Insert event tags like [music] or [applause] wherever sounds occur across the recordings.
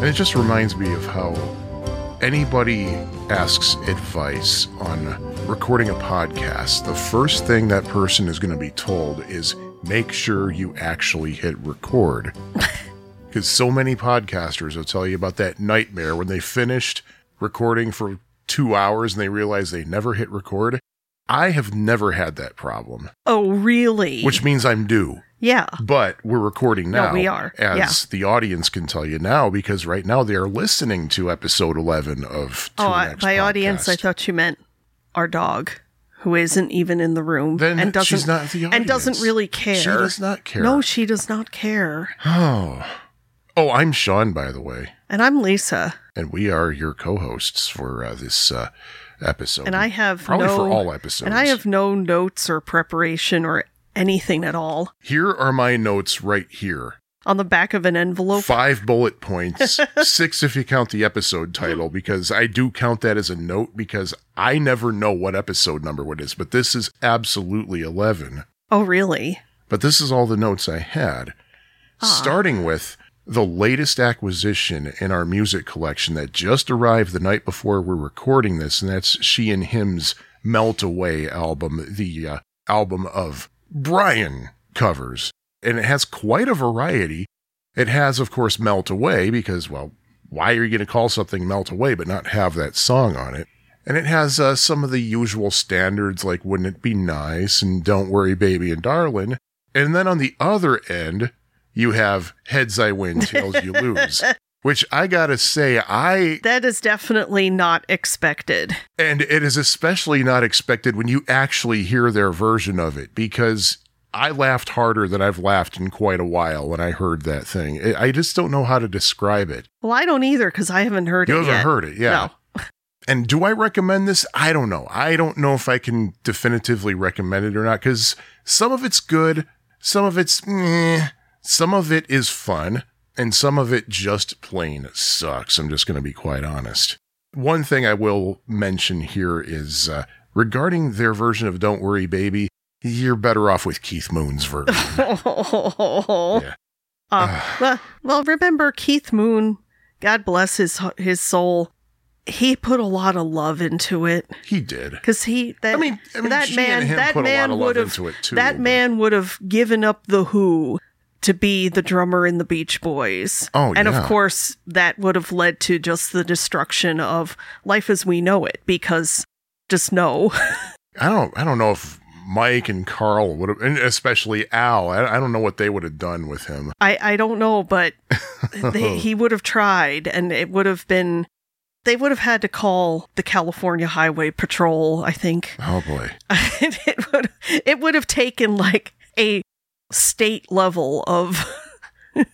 And it just reminds me of how anybody asks advice on recording a podcast, the first thing that person is going to be told is make sure you actually hit record. [laughs] Because so many podcasters will tell you about that nightmare when they finished recording for two hours and they realize they never hit record. I have never had that problem, Oh, really? which means I'm due. Yeah. But we're recording No, now. we are. As Yeah. the audience can tell you now, because right now they are listening to episode 11 of Oh, Tune I, by audience, I thought you meant our dog, who isn't even in the room Then and doesn't the and doesn't really care. She does not care. No, she does not care. Oh. Oh, I'm Sean, by the way. And I'm Lisa, And we are your co hosts for uh, this uh, episode. and I have Probably no, for all episodes. and I have no notes or preparation or anything at all Here are my notes right here. on the back of an envelope. Five bullet points, [laughs] six if you count the episode title, because I do count that as a note because I never know what episode number it is, but this is absolutely 11. Oh, really? But this is all the notes I had. Starting with the latest acquisition in our music collection that just arrived the night before we're recording this, and that's She and Him's Melt Away album, the uh, album of Brian covers. And it has quite a variety. It has, of course, Melt Away, because, well, why are you going to call something Melt Away but not have that song on it? And it has uh, some of the usual standards like Wouldn't It Be Nice and Don't Worry Baby and Darlin'. And then on the other end, you have Heads I Win, Tails You [laughs] Lose. Which I gotta say, I, That is definitely not expected. and it is especially not expected when you actually hear their version of it because I laughed harder than I've laughed in quite a while when I heard that thing. I just don't know how to describe it. Well, I don't either because I haven't heard You it haven't yet. heard it, yeah. No. [laughs] And do I recommend this? I don't know. I don't know if I can definitively recommend it or not because some of it's good, some of it's meh, some of it is fun, and some of it just plain sucks. I'm just going to be quite honest. One thing I will mention here is uh, regarding their version of Don't Worry Baby, you're better off with Keith Moon's version. [laughs] Yeah. Uh, well, well, remember Keith Moon, God bless his his soul. He put a lot of love into it he did. because he that I mean, I mean, that man that man would have into it too. that but- man would have given up the Who to be the drummer in the Beach Boys. Oh, and yeah. of course that would have led to just the destruction of life as we know it because just no. [laughs] I don't I don't know if Mike and Carl would have, and especially Al. I, I don't know what they would have done with him. I, I don't know, but [laughs] they, he would have tried, and it would have been. They would have had to call the California Highway Patrol. I think Oh boy. [laughs] it would. It would have taken like a state level of. [laughs]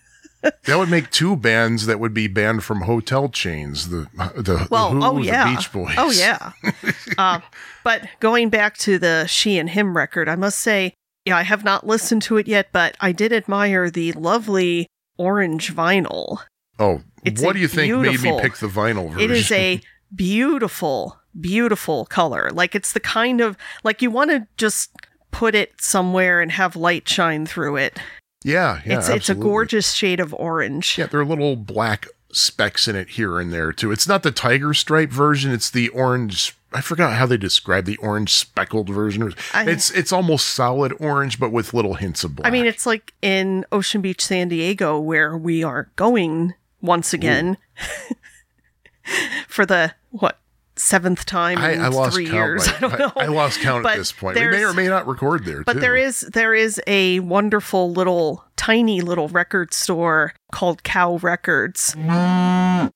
That would make two bands that would be banned from hotel chains. The the, Well, the Who, oh the Beach Boys. oh yeah. [laughs] uh, but going back to the She and Him record, I must say, yeah, I have not listened to it yet, but I did admire the lovely orange vinyl. Oh, It's what do you think made me pick the vinyl version? It is a [laughs] beautiful, beautiful color. Like it's the kind of like you want to just put it somewhere and have light shine through it. yeah, yeah. it's it's a gorgeous shade of orange. Yeah, there are little black specks in it here and there too. It's not the tiger stripe version. It's the orange. I forgot how they describe the orange speckled version. I- It's it's almost solid orange, but with little hints of black. I mean, it's like in Ocean Beach, San Diego, where we are going once again [laughs] for the what seventh time I, in I lost three count. years. [laughs] I don't know. I, lost count But at this point. We may or may not record there. But too. there is there is a wonderful little tiny little record store called Cow Records.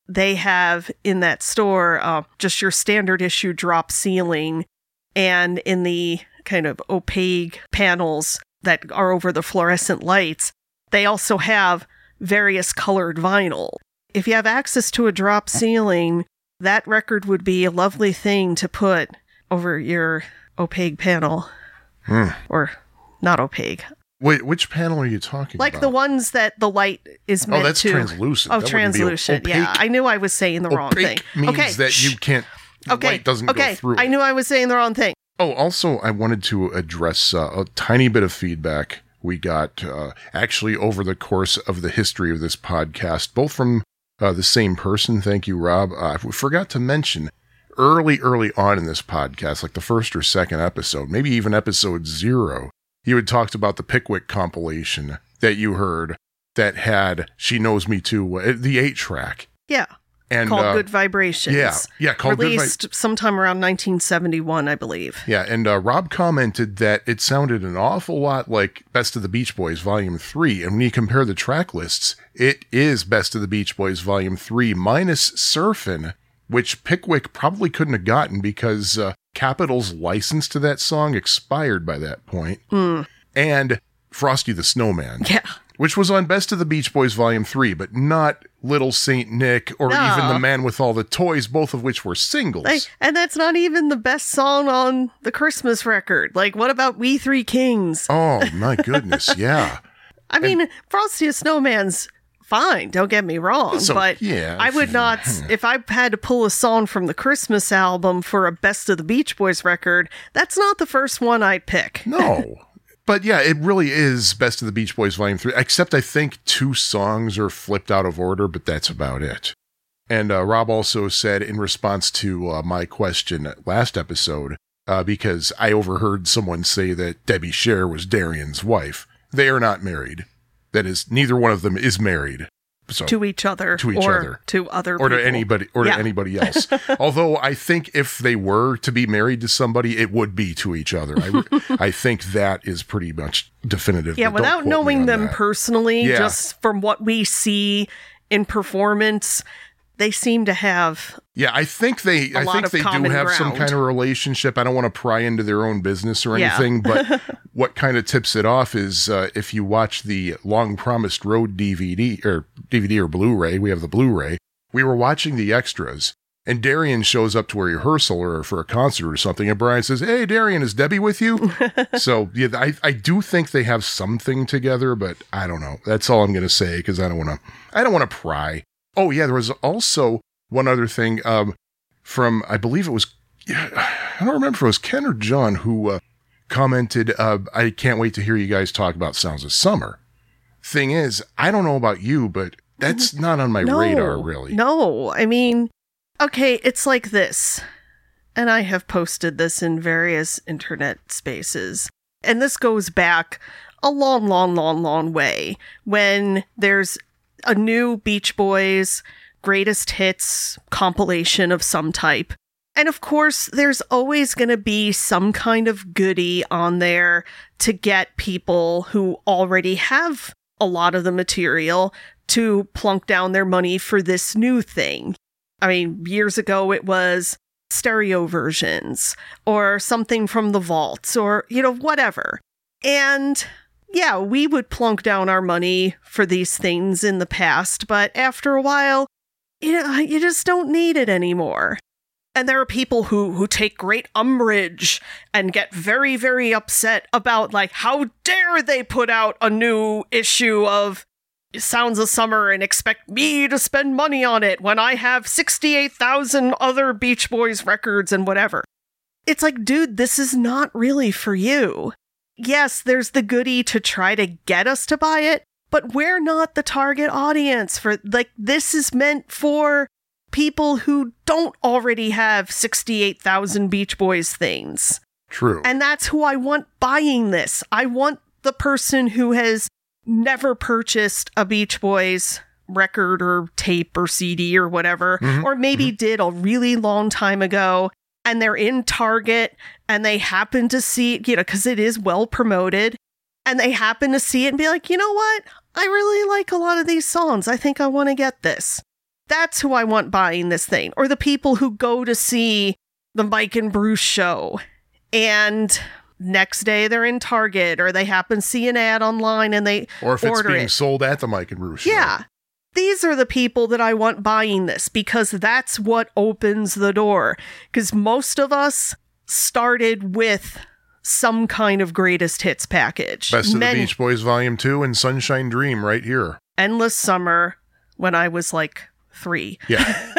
They have in that store uh, just your standard issue drop ceiling, and in the kind of opaque panels that are over the fluorescent lights, they also have various colored vinyl. If you have access to a drop ceiling, that record would be a lovely thing to put over your opaque panel Hmm. or not opaque, Wait, which panel are you talking about? like about? the ones that the light is meant to. Oh, that's to. translucent. Oh, That translucent. Yeah. I knew I was saying the wrong thing. Opaque means okay, that you can't. the Okay, light doesn't okay. go through. I knew I was saying the wrong thing. Oh, also, I wanted to address uh, a tiny bit of feedback We got uh, actually over the course of the history of this podcast, both from uh, the same person. Thank you, Rob. Uh, I forgot to mention early, early on in this podcast, like the first or second episode, maybe even episode zero, you had talked about the Pickwick compilation that you heard that had She Knows Me Too, the eight track. Yeah. And called uh, Good Vibrations. Yeah, yeah, called Good Vi- Released sometime around 1971, I believe. Yeah, and uh, Rob commented that it sounded an awful lot like Best of the Beach Boys Volume 3. And when you compare the track lists, it is Best of the Beach Boys Volume 3 minus Surfin', which Pickwick probably couldn't have gotten because uh, Capitol's license to that song expired by that point. And Frosty the Snowman, Yeah. which was on Best of the Beach Boys Volume 3, but not Little Saint Nick or No. even The Man with All the Toys, both of which were singles. Like, and that's not even the best song on the Christmas record. Like, what about We Three Kings? Oh my [laughs] goodness, yeah. I mean, Frosty the Snowman's fine, don't get me wrong, So, but yeah, I would not, if I had to pull a song from the Christmas album for a Best of the Beach Boys record, that's not the first one I'd pick. No. [laughs] But yeah, it really is Best of the Beach Boys Volume 3, except I think two songs are flipped out of order, but that's about it. And uh, Rob also said in response to uh, my question last episode, uh, because I overheard someone say that Debbie Sher was Darian's wife. They are not married. That is, neither one of them is married. So, To each other, To each or other. to other or to people. anybody or Yeah. to anybody else. [laughs] Although I think if they were to be married to somebody, it would be to each other. I, [laughs] I think that is pretty much definitive. Yeah, without knowing them that. personally, Yeah. just from what we see in performance, they seem to have Yeah, I think they. I think they do have some kind of relationship. I don't want to pry into their own business or Yeah. anything, but [laughs] what kind of tips it off is uh, if you watch the Long Promised Road DVD or DVD or Blu-ray. We have the Blu-ray. We were watching the extras, and Darian shows up to a rehearsal or for a concert or something, and Brian says, "Hey, Darian, is Debbie with you?" [laughs] so yeah, I I do think they have something together, but I don't know. That's all I'm going to say because I don't want to. I don't want to pry. Oh yeah, there was also one other thing um, from I believe it was I don't remember if it was Ken or John who uh, commented. Uh, I can't wait to hear you guys talk about Sounds of Summer. Thing is, I don't know about you, but that's not on my no, radar really. No, I mean, okay, it's like this, and I have posted this in various internet spaces, and this goes back a long, long, long, long way when there's a new Beach Boys greatest hits compilation of some type. And of course, there's always going to be some kind of goodie on there to get people who already have a lot of the material to plunk down their money for this new thing. I mean, years ago it was stereo versions or something from the vaults or, you know, whatever. And yeah, we would plunk down our money for these things in the past, but after a while, you know, you just don't need it anymore. And there are people who who take great umbrage and get very very upset about like how dare they put out a new issue of Sounds of Summer and expect me to spend money on it when I have 68,000 other Beach Boys records and whatever. It's like, dude, this is not really for you. Yes, there's the goodie to try to get us to buy it, but we're not the target audience for like this is meant for people who don't already have 68,000 Beach Boys things. True. And that's who I want buying this. I want the person who has never purchased a Beach Boys record or tape or CD or whatever, Mhm, or maybe did a really long time ago and they're in Target and they happen to see you know, because it is well promoted and they happen to see it and be like, you know what? I really like a lot of these songs. I think I want to get this. That's who I want buying this thing. Or the people who go to see the Mike and Bruce show and next day they're in Target or they happen to see an ad online and they or if it's being it. sold at the Mike and Bruce show. Yeah. These are the people that I want buying this because that's what opens the door. Because most of us started with some kind of greatest hits package. Best of the Beach Boys Volume 2 and Sunshine Dream right here. Endless Summer when I was like three. Yeah.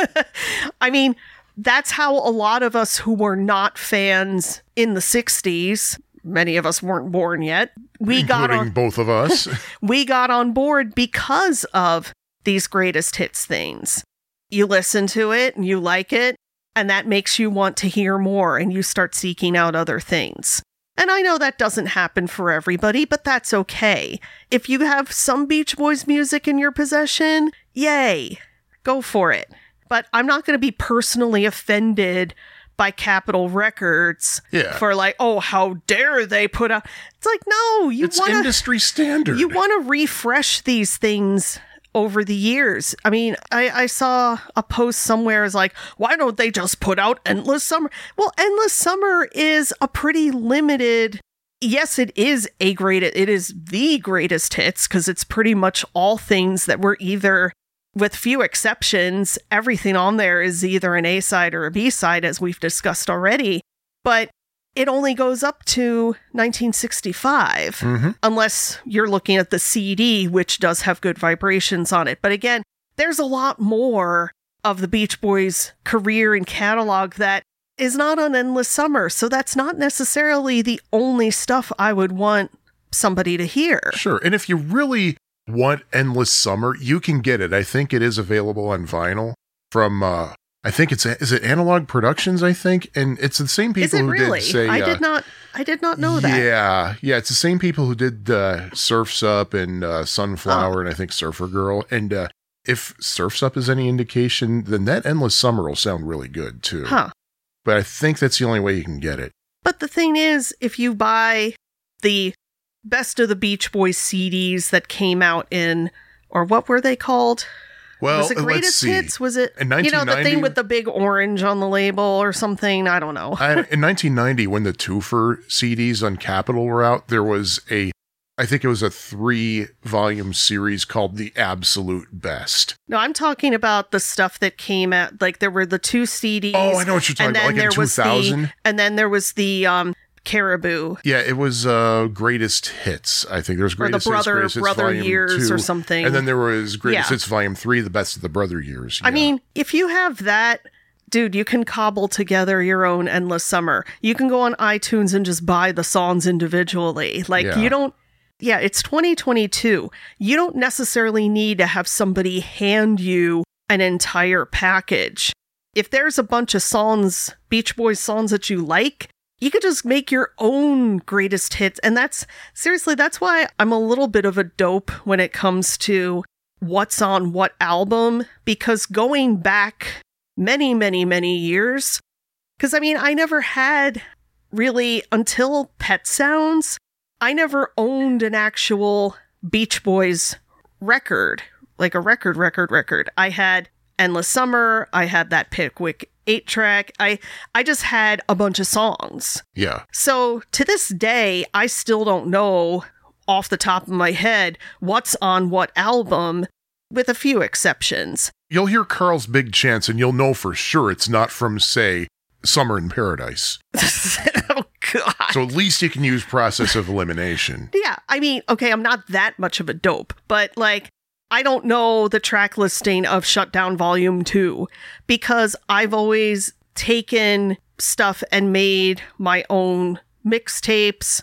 [laughs] I mean, that's how a lot of us who were not fans in the 60s, many of us weren't born yet. We got on, both of us. [laughs] we got on board because of these greatest hits things. You listen to it and you like it, and that makes you want to hear more and you start seeking out other things. And I know that doesn't happen for everybody, but that's okay. If you have some Beach Boys music in your possession, yay, go for it. But I'm not going to be personally offended by Capitol Records Yeah. for like, oh, how dare they put out. It's like, no, you it's want industry standard. you want to refresh these things over the years. I mean, I, I saw a post somewhere is like, why don't they just put out Endless Summer? Well, Endless Summer is a pretty limited. Yes, it is a great. It is the greatest hits because it's pretty much all things that were either, with few exceptions, everything on there is either an A side or a B side, as we've discussed already. But it only goes up to 1965 Mhm. unless you're looking at the CD, which does have good vibrations on it. But again, there's a lot more of the Beach Boys' career and catalog that is not on Endless Summer. So that's not necessarily the only stuff I would want somebody to hear. Sure. And if you really want Endless Summer, you can get it. I think it is available on vinyl from uh I think it's is it Analog Productions, I think, and it's the same people Is it who really? did say I uh, did not I did not know that. Yeah, yeah, it's the same people who did uh, Surfs Up and uh, Sunflower Oh. and I think Surfer Girl. And uh, if Surfs Up is any indication, then that Endless Summer will sound really good too. Huh. But I think that's the only way you can get it. But the thing is, if you buy the best of the Beach Boys CDs that came out in, or what were they called? Well, was it let's greatest hits? Was it you know the thing with the big orange on the label or something? I don't know. I, in 1990, when the Twofer CDs on Capitol were out, there was a, I think it was a three volume series called The Absolute Best. No, I'm talking about the stuff that came out. Like there were the two CDs. Oh, I know what you're talking and about. Like in 2000. the and then there was the um Caribou Yeah, it was uh, Greatest Hits. I think there was or the Greatest Hits, brother Hits brother Volume years or something. And then there was Greatest Yeah. Hits Volume 3, The Best of the Brother Years. I mean, if you have that, dude, you can cobble together your own endless summer. You can go on iTunes and just buy the songs individually. Like Yeah. you don't yeah, it's 2022. You don't necessarily need to have somebody hand you an entire package. If there's a bunch of songs, Beach Boys songs that you like, you could just make your own greatest hits. And that's seriously, that's why I'm a little bit of a dope when it comes to what's on what album, because going back many, many, many years, because I mean, I never had really until Pet Sounds, I never owned an actual Beach Boys record, like a record, record, record. I had Endless Summer, I had that Pickwick 8 track. I I just had a bunch of songs. yeah. So to this day, I still don't know off the top of my head what's on what album, with a few exceptions. You'll hear Carl's Big Chance and you'll know for sure it's not from, say, Summer in Paradise. [laughs] oh god. So at least you can use process of elimination. Yeah, I mean, okay, I'm not that much of a dope, but like, I don't know the track listing of Shutdown Volume 2 because I've always taken stuff and made my own mixtapes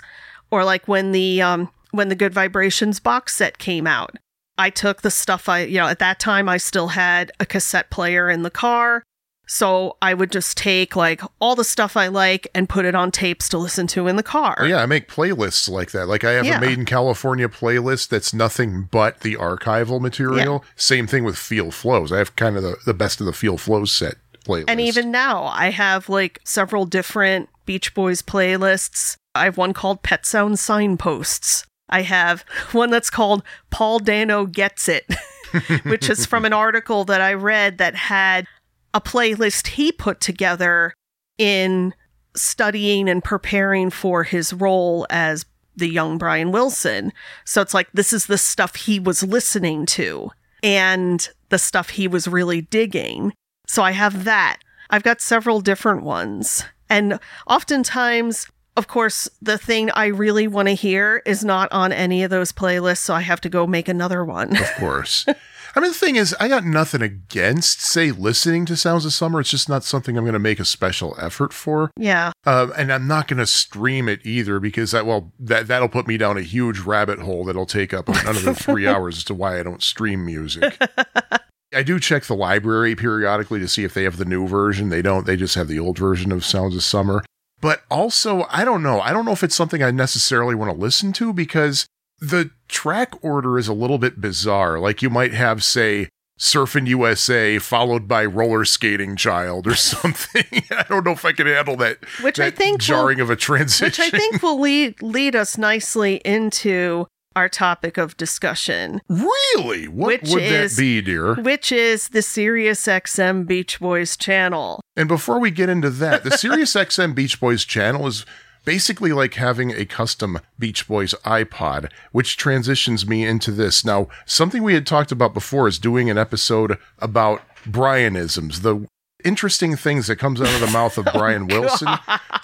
or like when the um when the Good Vibrations box set came out. I took the stuff I, you know, at that time I still had a cassette player in the car. So I would just take like all the stuff I like and put it on tapes to listen to in the car. Oh, yeah, I make playlists like that. Like I have Yeah. a Made in California playlist that's nothing but the archival material. Same thing with Feel Flows. I have kind of the, the best of the Feel Flows set playlist. And even now, I have like several different Beach Boys playlists. I have one called Pet Sound Signposts. I have [laughs] one that's called Paul Dano Gets It, [laughs] which is from an article that I read that had a playlist he put together in studying and preparing for his role as the young Brian Wilson. So it's like this is the stuff he was listening to and the stuff he was really digging. So I have that. I've got several different ones. And oftentimes, of course, the thing I really want to hear is not on any of those playlists, so I have to go make another one. of course. [laughs] I mean, the thing is, I got nothing against, say, listening to Sounds of Summer. It's just not something I'm going to make a special effort for. Yeah. Um, and I'm not going to stream it either because that, well, that, that'll put me down a huge rabbit hole that'll take up another [laughs] three hours as to why I don't stream music. [laughs] I do check the library periodically to see if they have the new version. They don't, they just have the old version of Sounds of Summer. But also, I don't know. I don't know if it's something I necessarily want to listen to because the track order is a little bit bizarre. Like you might have, say, Surfing USA followed by Roller Skating Child or [laughs] something. [laughs] I don't know if I can handle that. Which I that think will- jarring of a transition. Which I think will lead lead us nicely into our topic of discussion, really, what Which would is- that be, dear? which is the Sirius XM Beach Boys channel. And before we get into that, the Sirius [laughs] XM Beach Boys channel is basically like having a custom Beach Boys iPod, which transitions me into this. Now, something we had talked about before is doing an episode about Brianisms, the interesting things that comes out of the mouth of [laughs] Brian oh, Wilson.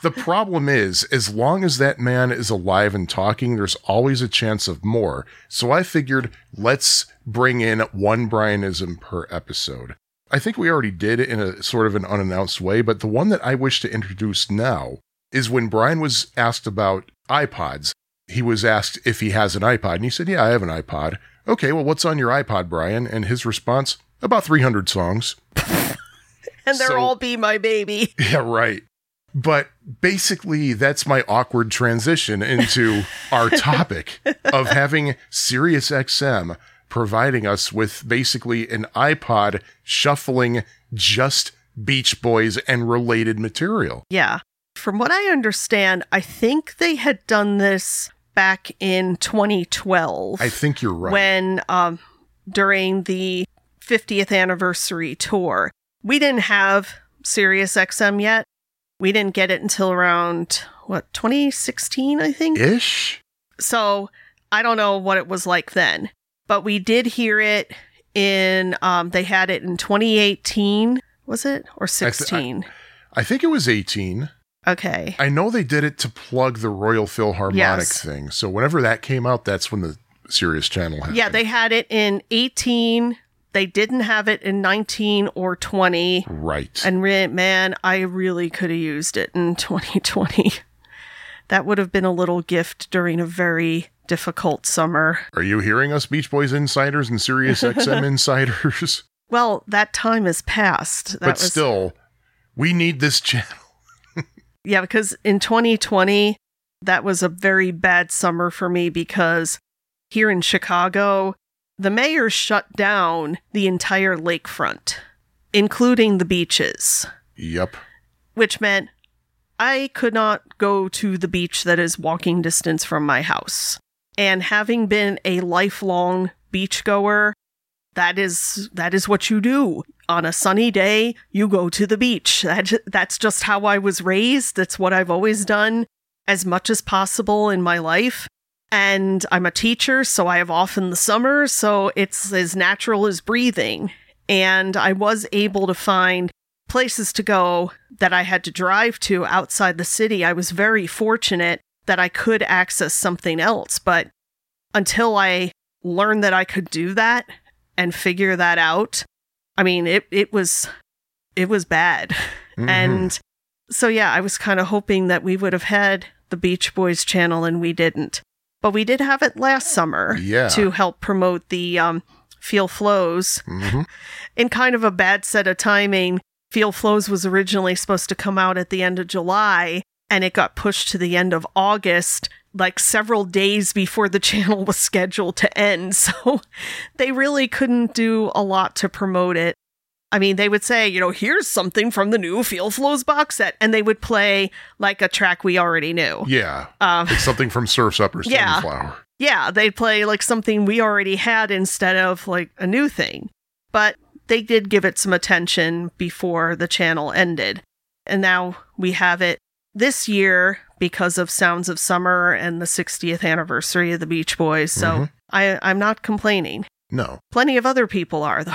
The problem is, as long as that man is alive and talking, there's always a chance of more. So I figured, let's bring in one Brianism per episode. I think we already did it in a sort of an unannounced way, but the one that I wish to introduce now is when Brian was asked about iPods. He was asked if he has an iPod, and he said, Yeah, I have an iPod. Okay, well, what's on your iPod, Brian? And his response, About 300 songs. [laughs] And they're So- all Be My Baby. [laughs] Yeah, right. But basically, that's my awkward transition into our [laughs] topic of having SiriusXM providing us with basically an iPod shuffling just Beach Boys and related material. Yeah. From what I understand, I think they had done this back in 2012 I think you're right. when um during the 50th anniversary tour. We didn't have Sirius XM yet. We didn't get it until around what 2016, I think. Ish? So I don't know what it was like then, but we did hear it in. Um, they had it in 2018, was it or 16? I think it was 18. Okay, I know they did it to plug the Royal Philharmonic Yes. thing. So whenever that came out, that's when the Sirius channel happened. yeah, they had it in 18. They didn't have it in 19 or 20. Right. And re- man, I really could have used it in [laughs] 2020. That would have been a little gift during a very difficult summer. Are you hearing us, Beach Boys insiders and Sirius XM [laughs] insiders? Well, that time has passed. That but still, we need this channel. Yeah, because in 2020, that was a very bad summer for me because here in Chicago, the mayor shut down the entire lakefront, including the beaches, Yep. which meant I could not go to the beach that is walking distance from my house. And having been a lifelong beachgoer, that is that is what you do. On a sunny day, you go to the beach. That, that's just how I was raised. That's what I've always done as much as possible in my life. And I'm a teacher, so I have off in the summer, so it's as natural as breathing. And I was able to find places to go that I had to drive to outside the city. I was very fortunate that I could access something else. But until I learned that I could do that and figure that out, I mean, it, it was it was bad. Mhm. And so yeah, I was kind of hoping that we would have had the Beach Boys channel and we didn't. But we did have it last summer Yeah. to help promote the um, Feel Flows Mhm. in kind of a bad set of timing. Feel Flows was originally supposed to come out at the end of July and it got pushed to the end of August, like several days before the [laughs] channel was scheduled to end. So they really couldn't do a lot to promote it. I mean, they would say, you know, here's something from the new Feel Flows box set, and they would play like a track we already knew. Yeah. Um, It's something from Surf's Up or [laughs] Yeah. Sunflower. yeah, they'd play like something we already had instead of like a new thing. But they did give it some attention before the channel ended. And now we have it this year because of Sounds of Summer and the 60th anniversary of the Beach Boys. So Mhm. I, I'm not complaining. No. Plenty of other people are, though.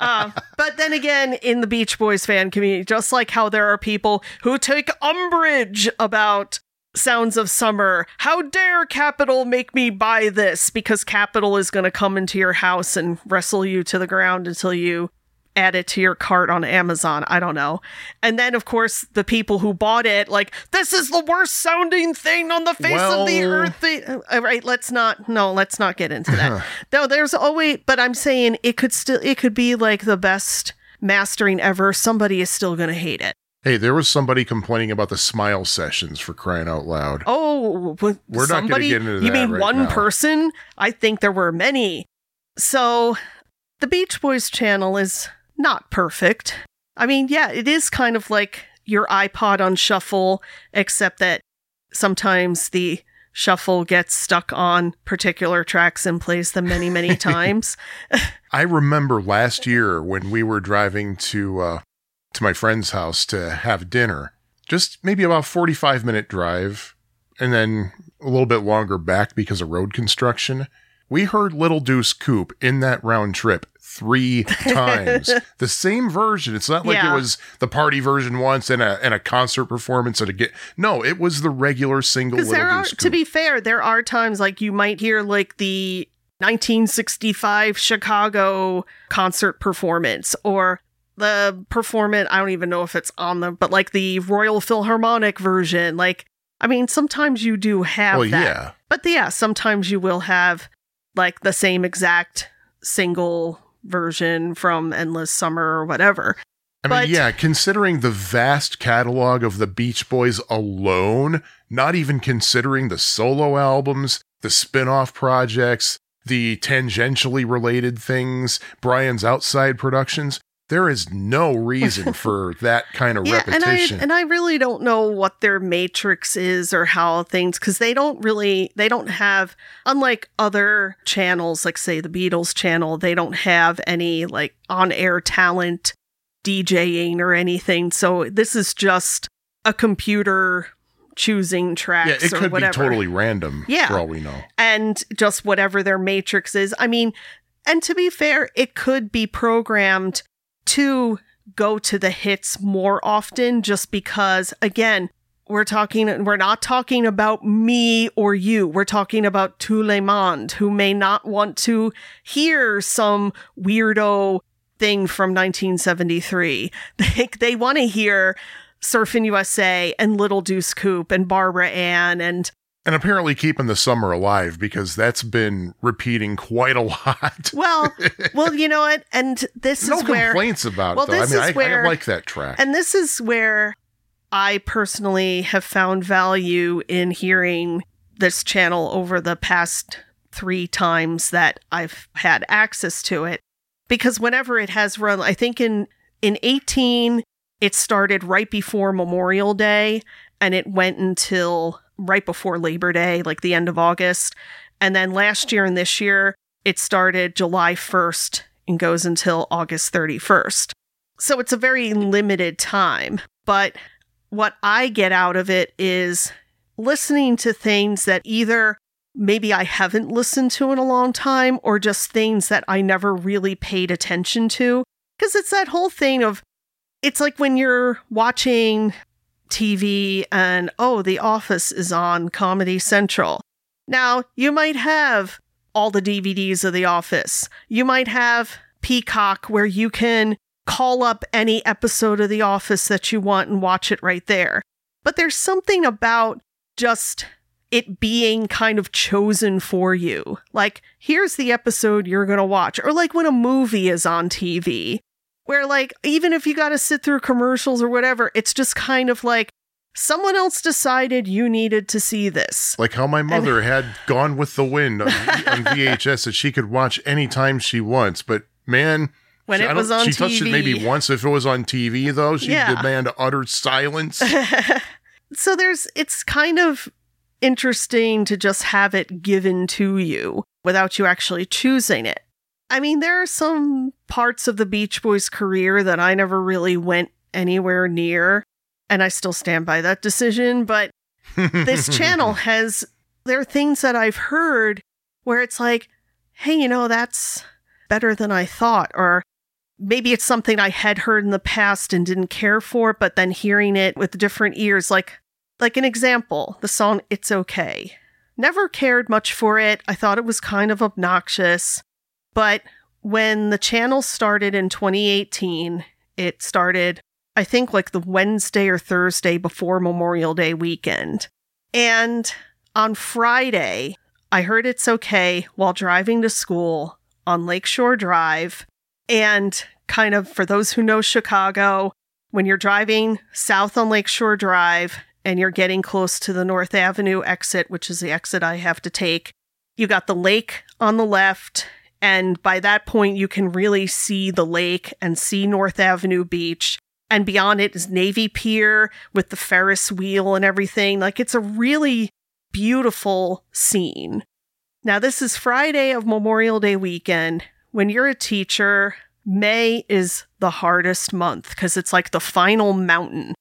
uh, [laughs] but then again, in the Beach Boys fan community, just like how there are people who take umbrage about Sounds of Summer. How dare Capitol make me buy this? Because Capitol is going to come into your house and wrestle you to the ground until you add it to your cart on Amazon. I don't know. And then, of course, the people who bought it, like, this is the worst sounding thing on the face Well- of the earth. All uh, right, let's not, no, let's not get into that. [laughs] no, there's always, but I'm saying it could still, it could be like the best mastering ever. Somebody is still going to hate it. Hey, there was somebody complaining about the smile sessions for crying out loud. Oh, We're not gonna somebody, get into that. You mean right one now. person? I think there were many. So, the Beach Boys channel is not perfect. I mean, yeah, it is kind of like your iPod on shuffle, except that sometimes the shuffle gets stuck on particular tracks and plays them many, many [laughs] times. I remember last year when we were driving to uh, to my friend's house to have dinner. Just maybe about forty five minute drive, and then a little bit longer back because of road construction. We heard Little Deuce Coupe in that round trip three [laughs] times. the same version. It's not like Yeah. it was the party version once and a and a concert performance at a get. No, it was the regular single Little there are, Deuce Coupe. to be fair, there are times like you might hear like the 1965 Chicago concert performance or the performance. I don't even know if it's on them, but like the Royal Philharmonic version. Like, I mean, sometimes you do have well, that. yeah. But yeah, sometimes you will have like the same exact single version from Endless Summer or whatever. I But- mean, yeah, considering the vast catalog of the Beach Boys alone, not even considering the solo albums, the spin off projects, the tangentially related things, Brian's outside productions, there is no reason [laughs] for that kind of and I repetition. and I really don't know what their matrix is or how things because they don't really they don't have unlike other channels like say the Beatles channel they don't have any like on air talent DJing or anything so this is just a computer choosing tracks yeah, it or could be whatever totally random Yeah. for all we know. and just whatever their matrix is. I mean, and to be fair, it could be programmed to go to the hits more often just because, again, we're talking, we're not talking about me or you. We're talking about tout le monde who may not want to hear some weirdo thing from 1973. [laughs] They, they want to hear Surfing USA and Little Deuce Coupe and Barbara Ann and And apparently keeping the summer alive because that's been repeating quite a [laughs] lot. Well, well, you know what? And this no is where complaints about well, it, though. I this mean, is I, where- I like that track. and this is where I personally have found value in hearing this channel over the past 3 times that I've had access to it because whenever it has run, I think in in 18 it started right before Memorial Day and it went until right before Labor Day, like the end of August. And then last year and this year, it started July 1st and goes until August 31st. So it's a very limited time. But what I get out of it is listening to things that either maybe I haven't listened to in a long time or just things that I never really paid attention to. Because it's that whole thing of, it's like when you're watching TV and, oh, The Office is on Comedy Central. Now, you might have all the DVDs of The Office. You might have Peacock where you can call up any episode of The Office that you want and watch it right there. But there's something about just it being kind of chosen for you. Like, here's the episode you're going to watch. Or like when a movie is on TV, where like, even if you got to sit through commercials or whatever, it's just kind of like someone else decided you needed to see this. Like how my mother had Gone with the Wind on, on VHS that she could watch anytime she wants. But man, When she, it was on she touched it maybe once. If it was on TV, though, she'd Yeah. demand utter [laughs] silence. so there's it's kind of interesting to just have it given to you without you actually choosing it. I mean, there are some parts of the Beach Boys career that I never really went anywhere near, and I still stand by that decision, but this [laughs] channel has there are things that I've heard where it's like, hey, you know, that's better than I thought, or maybe it's something I had heard in the past and didn't care for, but then hearing it with different ears, like like an example, the song It's Okay. Never cared much for it. I thought it was kind of obnoxious. But when the channel started in 2018, it started, I think, like the Wednesday or Thursday before Memorial Day weekend. And on Friday, I heard It's Okay while driving to school on Lakeshore Drive. And kind of for those who know Chicago, when you're driving south on Lakeshore Drive and you're getting close to the North Avenue exit, which is the exit I have to take, you got the lake on the left. And by that point, you can really see the lake and see North Avenue Beach. And beyond it is Navy Pier with the Ferris wheel and everything. Like it's a really beautiful scene. Now, this is Friday of Memorial Day weekend. When you're a teacher, May is the hardest month because it's like the final mountain.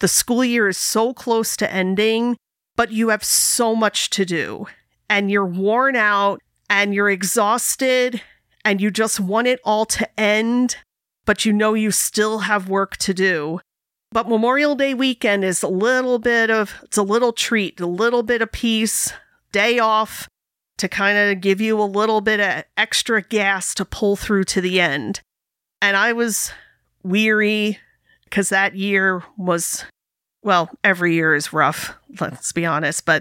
The school year is so close to ending, but you have so much to do and you're worn out and you're exhausted and you just want it all to end, but you know you still have work to do. But Memorial Day weekend is a little bit of, it's a little treat, a little bit of peace, day off to kind of give you a little bit of extra gas to pull through to the end. And I was weary because that year was, well, every year is rough, let's be honest, but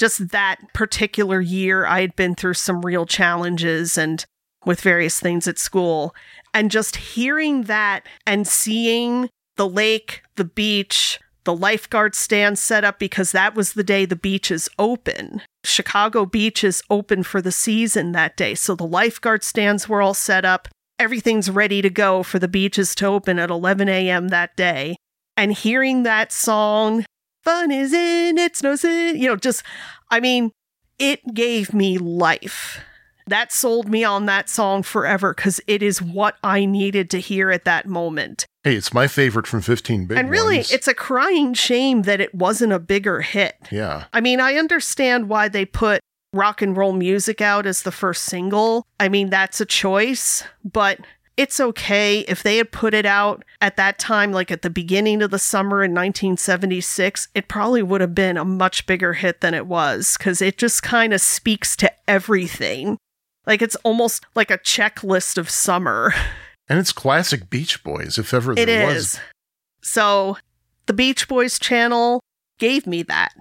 just that particular year, I had been through some real challenges and with various things at school. And just hearing that and seeing the lake, the beach, the lifeguard stand set up because that was the day the beach is open. Chicago Beach is open for the season that day. So the lifeguard stands were all set up everything's ready to go for the beaches to open at 11 a.m. that day. And hearing that song, fun is in it's no sin, you know, just, I mean, it gave me life. That sold me on that song forever because it is what I needed to hear at that moment. Hey, it's my favorite from 15 Big and really, Ones. it's a crying shame that it wasn't a bigger hit. Yeah. I mean, I understand why they put rock and roll music out as the first single. I mean, that's a choice, but it's okay if they had put it out at that time, like at the beginning of the summer in 1976, it probably would have been a much bigger hit than it was because it just kind of speaks to everything. Like it's almost like a checklist of summer. And it's classic Beach Boys, if ever It there is. was. So the Beach Boys channel gave me that,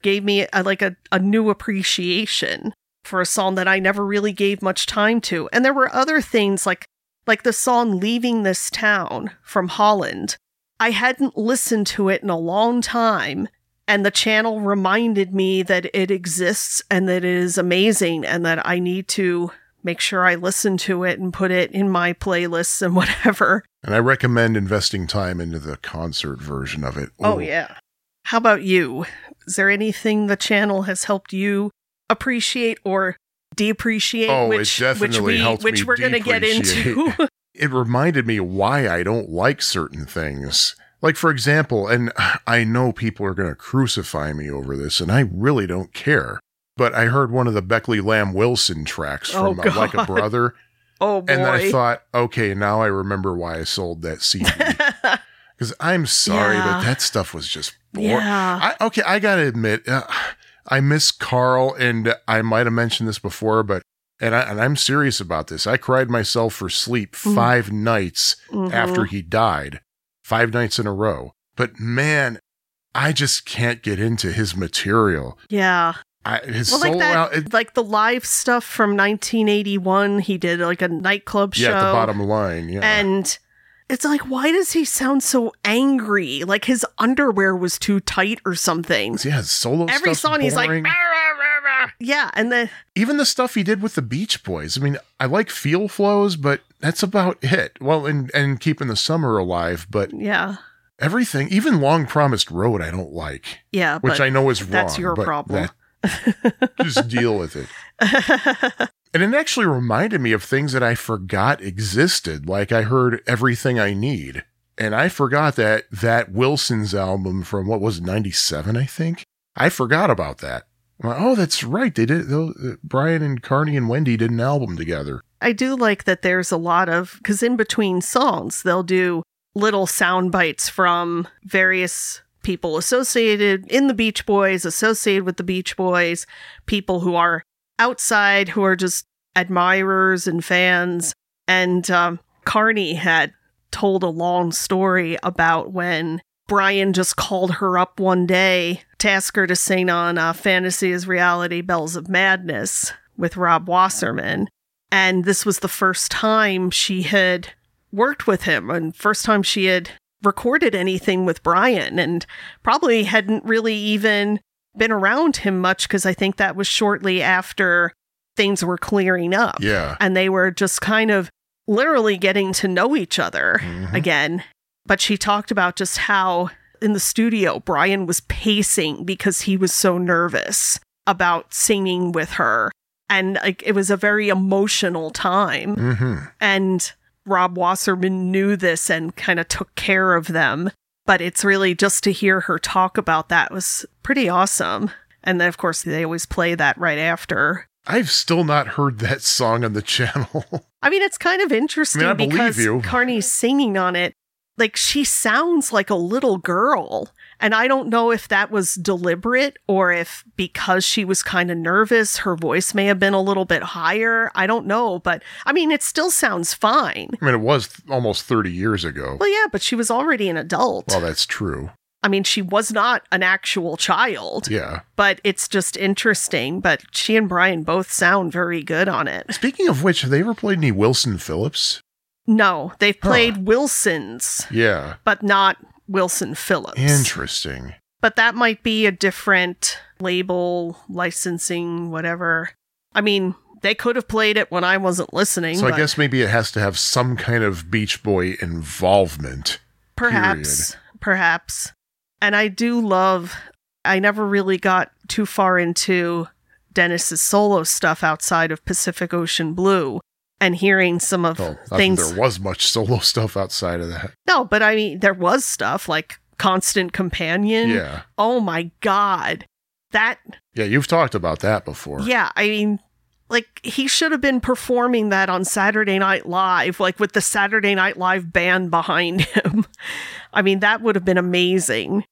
gave me a, like a, a new appreciation for a song that I never really gave much time to. And there were other things like like the song Leaving This Town from Holland. I hadn't listened to it in a long time. And the channel reminded me that it exists and that it is amazing and that I need to make sure I listen to it and put it in my playlists and [laughs] whatever. And I recommend investing time into the concert version of it. Oh, yeah. How about you? Is there anything the channel has helped you appreciate or depreciate? Oh, it which, definitely which we, which we're going to get into. [laughs] [laughs] It reminded me why I don't like certain things. Like, for example, and I know people are going to crucify me over this, and I really don't care. But I heard one of the Beckley Lamm Wilson tracks Oh, from uh, Like a Brother, [laughs] oh boy. and then I thought, okay, now I remember why I sold that CD. Because I'm sorry, Yeah. but that stuff was just boring. yeah. I, okay, I gotta admit, uh, I miss Carl, and I might have mentioned this before, but and I and I'm serious about this. I cried myself for sleep Mhm. five nights Mhm. after he died, five nights in a row. But man, I just can't get into his material. Yeah. I, his Well, like that, al- it- like the live stuff from 1981. He did like a nightclub show. yeah, the bottom line, yeah. And it's like, why does he sound so angry? Like his underwear was too tight or something. yeah, his solo Every song he's like, "Rah, rah, rah, rah." yeah, and then even the stuff he did with the Beach Boys. I mean, I like Feel Flows, but that's about it. Well, and and keeping the summer alive, but yeah, everything, even Long Promised Road, I don't like, yeah, which I know is wrong. that's your problem. that- just deal with it. [laughs] And it actually reminded me of things that I forgot existed. Like I heard Everything I Need. And I forgot that that Wilson's album from what was it, 97, I think. I forgot about that. Like, oh, that's right. They did. those- uh, Brian and Carney and Wendy did an album together. I do like that there's a lot of because in between songs they'll do little sound bites from various people associated in the Beach Boys, associated with the Beach Boys, people who are outside, who are just admirers and fans. And um, Carney had told a long story about when Brian just called her up one day to ask her to sing on uh, Fantasy is Reality Bells of Madness with Rob Wasserman. And this was the first time she had worked with him and first time she had recorded anything with Brian and probably hadn't really even been around him much because I think that was shortly after things were clearing up. Yeah. And they were just kind of literally getting to know each other Mhm. again. But she talked about just how in the studio, Brian was pacing because he was so nervous about singing with her. And like it was a very emotional time. hmm And Rob Wasserman knew this and kind of took care of them. But it's really just to hear her talk about that was pretty awesome. And then, of course, they always play that right after. I've still not heard that song on the [laughs] channel. I mean, it's kind of interesting I believe because you. Carnie's singing on it. Like she sounds like a little girl. And I don't know if that was deliberate or if because she was kind of nervous, her voice may have been a little bit higher. I don't know. But I mean, it still sounds fine. I mean, it was th- almost 30 years ago. Well, yeah, but she was already an adult. Well, that's true. I mean, she was not an actual child, Yeah. but it's just interesting. But she and Brian both sound very good on it. Speaking of which, have they ever played any Wilson Phillips? No, they've Huh. played Wilson's, Yeah. but not Wilson Phillips. Interesting. But that might be a different label, licensing, whatever. I mean, they could have played it when I wasn't listening. So I guess maybe it has to have some kind of Beach Boy involvement. perhaps, perhaps. And I do love. I never really got too far into Dennis's solo stuff outside of Pacific Ocean Blue, and hearing some of oh, Well, things. there was much solo stuff outside of that. No, but I mean, there was stuff like Constant Companion. Yeah. Oh my God. That, Yeah, you've talked about that before. yeah, I mean, like he should have been performing that on Saturday Night Live, like with the Saturday Night Live band behind [laughs] him. I mean, that would have been amazing.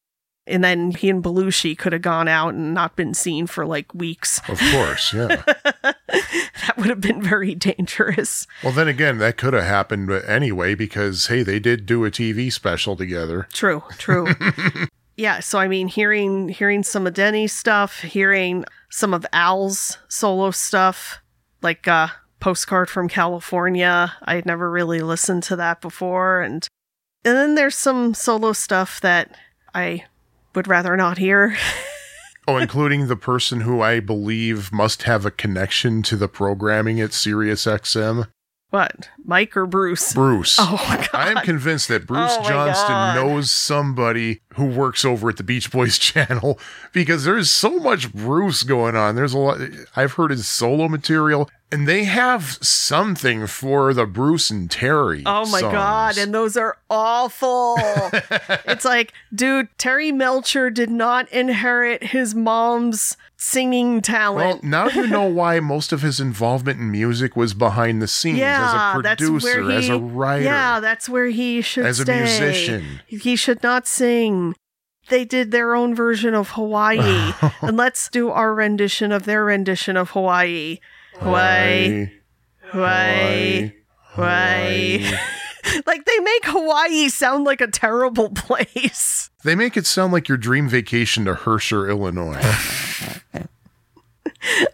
And then he and Belushi could have gone out and not been seen for like weeks. Of course, yeah. [laughs] that would have been very dangerous. well, then again, that could have happened anyway because, hey, they did do a TV special together. True, true. [laughs] yeah, so I mean hearing hearing some of Denny's stuff, hearing some of Al's solo stuff, like uh Postcard from California. I had never really listened to that before and and then there's some solo stuff that I would rather not hear. [laughs] Oh, including the person who I believe must have a connection to the programming at Sirius XM, what? Mike or Bruce? Bruce. Oh my god. I am convinced that Bruce Oh Johnston God. knows somebody who works over at the Beach Boys [laughs] channel because there's so much Bruce going on. There's a lot. I've heard his solo material, and they have something for the Bruce and Terry. Oh my god, and those are awful. [laughs] it's like, dude, Terry Melcher did not inherit his mom's singing talent. well, now you know [laughs] why most of his involvement in music was behind the scenes yeah, as a producer, he, as a writer, Yeah, that's where he should as a musician. He should not sing. They did their own version of Hawaii, [laughs] and let's do our rendition of their rendition of Hawaii. Hawaii, Hawaii, Hawaii. [laughs] like they make Hawaii sound like a terrible [laughs] place. They make it sound like your dream vacation to Herscher, Illinois. [laughs]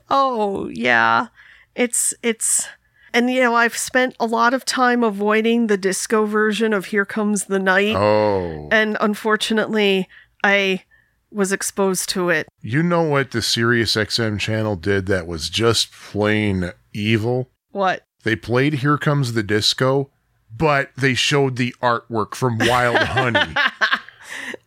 Oh, yeah. It's it's and you know, I've spent a lot of time avoiding the disco version of Here Comes the Night. oh. And unfortunately, I was exposed to it. You know what the Sirius XM channel did that was just plain evil? What? They played Here Comes the Disco, but they showed the artwork from Wild [laughs] Honey.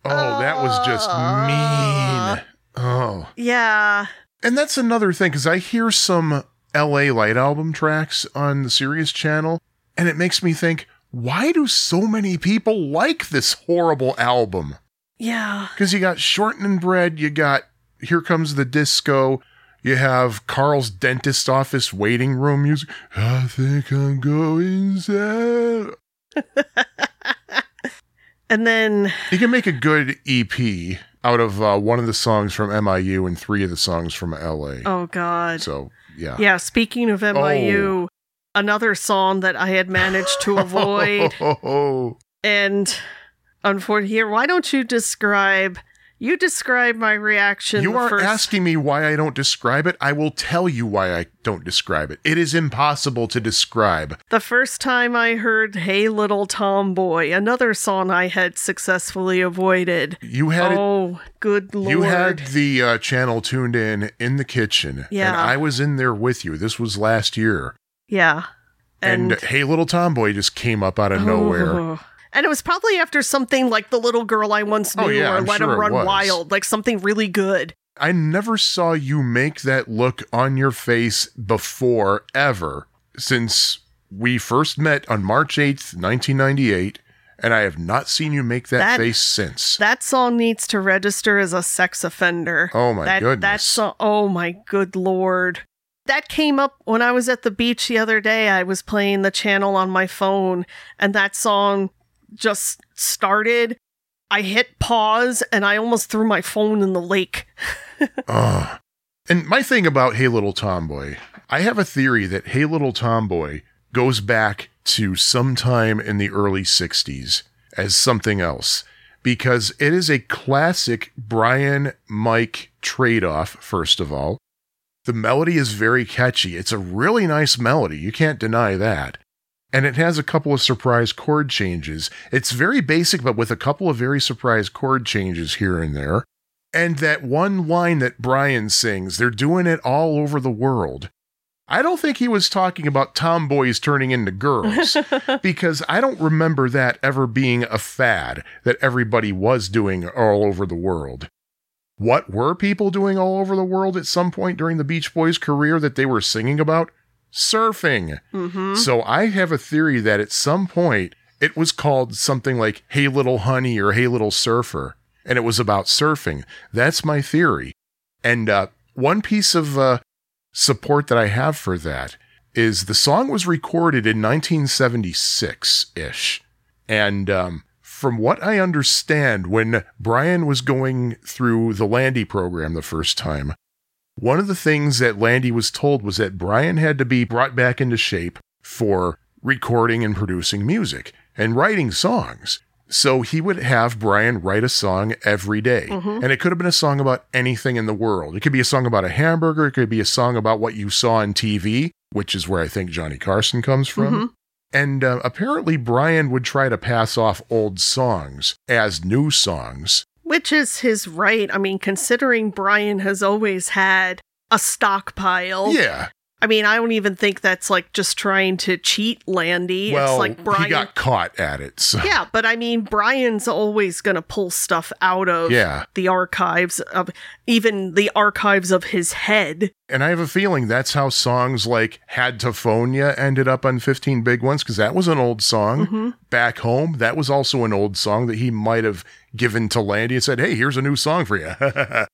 Oh, that was just mean. Oh. Yeah. And that's another thing, because I hear some LA Light album tracks on the Sirius channel, and it makes me think, why do so many people like this horrible album? Yeah. Because you got Shortening Bread, you got Here Comes the Disco, you have Carl's dentist office waiting room music. I think I'm going sad. [laughs] And then, You can make a good EP out of uh, one of the songs from MIU and three of the songs from LA. oh God. So, yeah. Yeah, speaking of MIU, another song that I had managed to avoid. Oh, [laughs] and unfortunately, here, why don't you describe? You describe my reaction. You are first, asking me why I don't describe it. I will tell you why I don't describe it. It is impossible to describe. the first time I heard "Hey Little Tomboy," another song I had successfully avoided. You had it oh, good lord! You had the uh, channel tuned in in the kitchen, Yeah. and I was in there with you. This was last year, yeah, and, Hey Little Tomboy just came up out of nowhere. Oh. And it was probably after something like The Little Girl I Once oh, Knew Oh, yeah, or I'm Let sure Him Run. Wild, like something really good. I never saw you make that look on your face before, ever, since we first met on March 8th, 1998, and I have not seen you make that, That- face since. That song needs to register as a sex offender. Oh, my that, goodness. That song, oh my good lord. That came up when I was at the beach the other day. I was playing the channel on my phone, and that song just started. I hit pause, and I almost threw my phone in the lake. [laughs] Ugh. And my thing about Hey Little Tomboy, I have a theory that Hey Little Tomboy goes back to sometime in the early 60s as something else because it is a classic Brian Mike trade off, first of all. The melody is very catchy. It's a really nice melody. You can't deny that. And it has a couple of surprise chord changes. It's very basic, but with a couple of very surprise chord changes here and there. And that one line that Brian sings, they're doing it all over the world. I don't think he was talking about tomboys turning into girls [laughs] because I don't remember that ever being a fad that everybody was doing all over the world. What were people doing all over the world at some point during the Beach Boys' career that they were singing about? Surfing. Mm-hmm. So I have a theory that at some point it was called something like Hey Little Honey or Hey Little Surfer, and it was about surfing. That's my theory. And uh, one piece of uh, support that I have for that is the song was recorded in 1976 ish. And um, from what I understand, when Brian was going through the Landy program the first time, one of the things that Landy was told was that Brian had to be brought back into shape for recording and producing music and writing songs. So he would have Brian write a song every day. And it could have been a song about anything in the world. It could be a song about a hamburger. It could be a song about what you saw on TV, which is where I think Johnny Carson comes from. And uh, apparently, Brian would try to pass off old songs as new songs. Which is his right. I mean, considering Brian has always had a stockpile. Yeah. I mean, I don't even think that's like just trying to cheat Landy. Well, it's like Brian. he got caught at it. So. yeah, but I mean, Brian's always going to pull stuff out of Yeah. the archives of even the archives of his head. And I have a feeling that's how songs like Had to Phone Ya ended up on 15 Big Ones, because that was an old song. Mm-hmm. Back Home, that was also an old song that he might have given to Landy and said, hey, here's a new song for you. [laughs]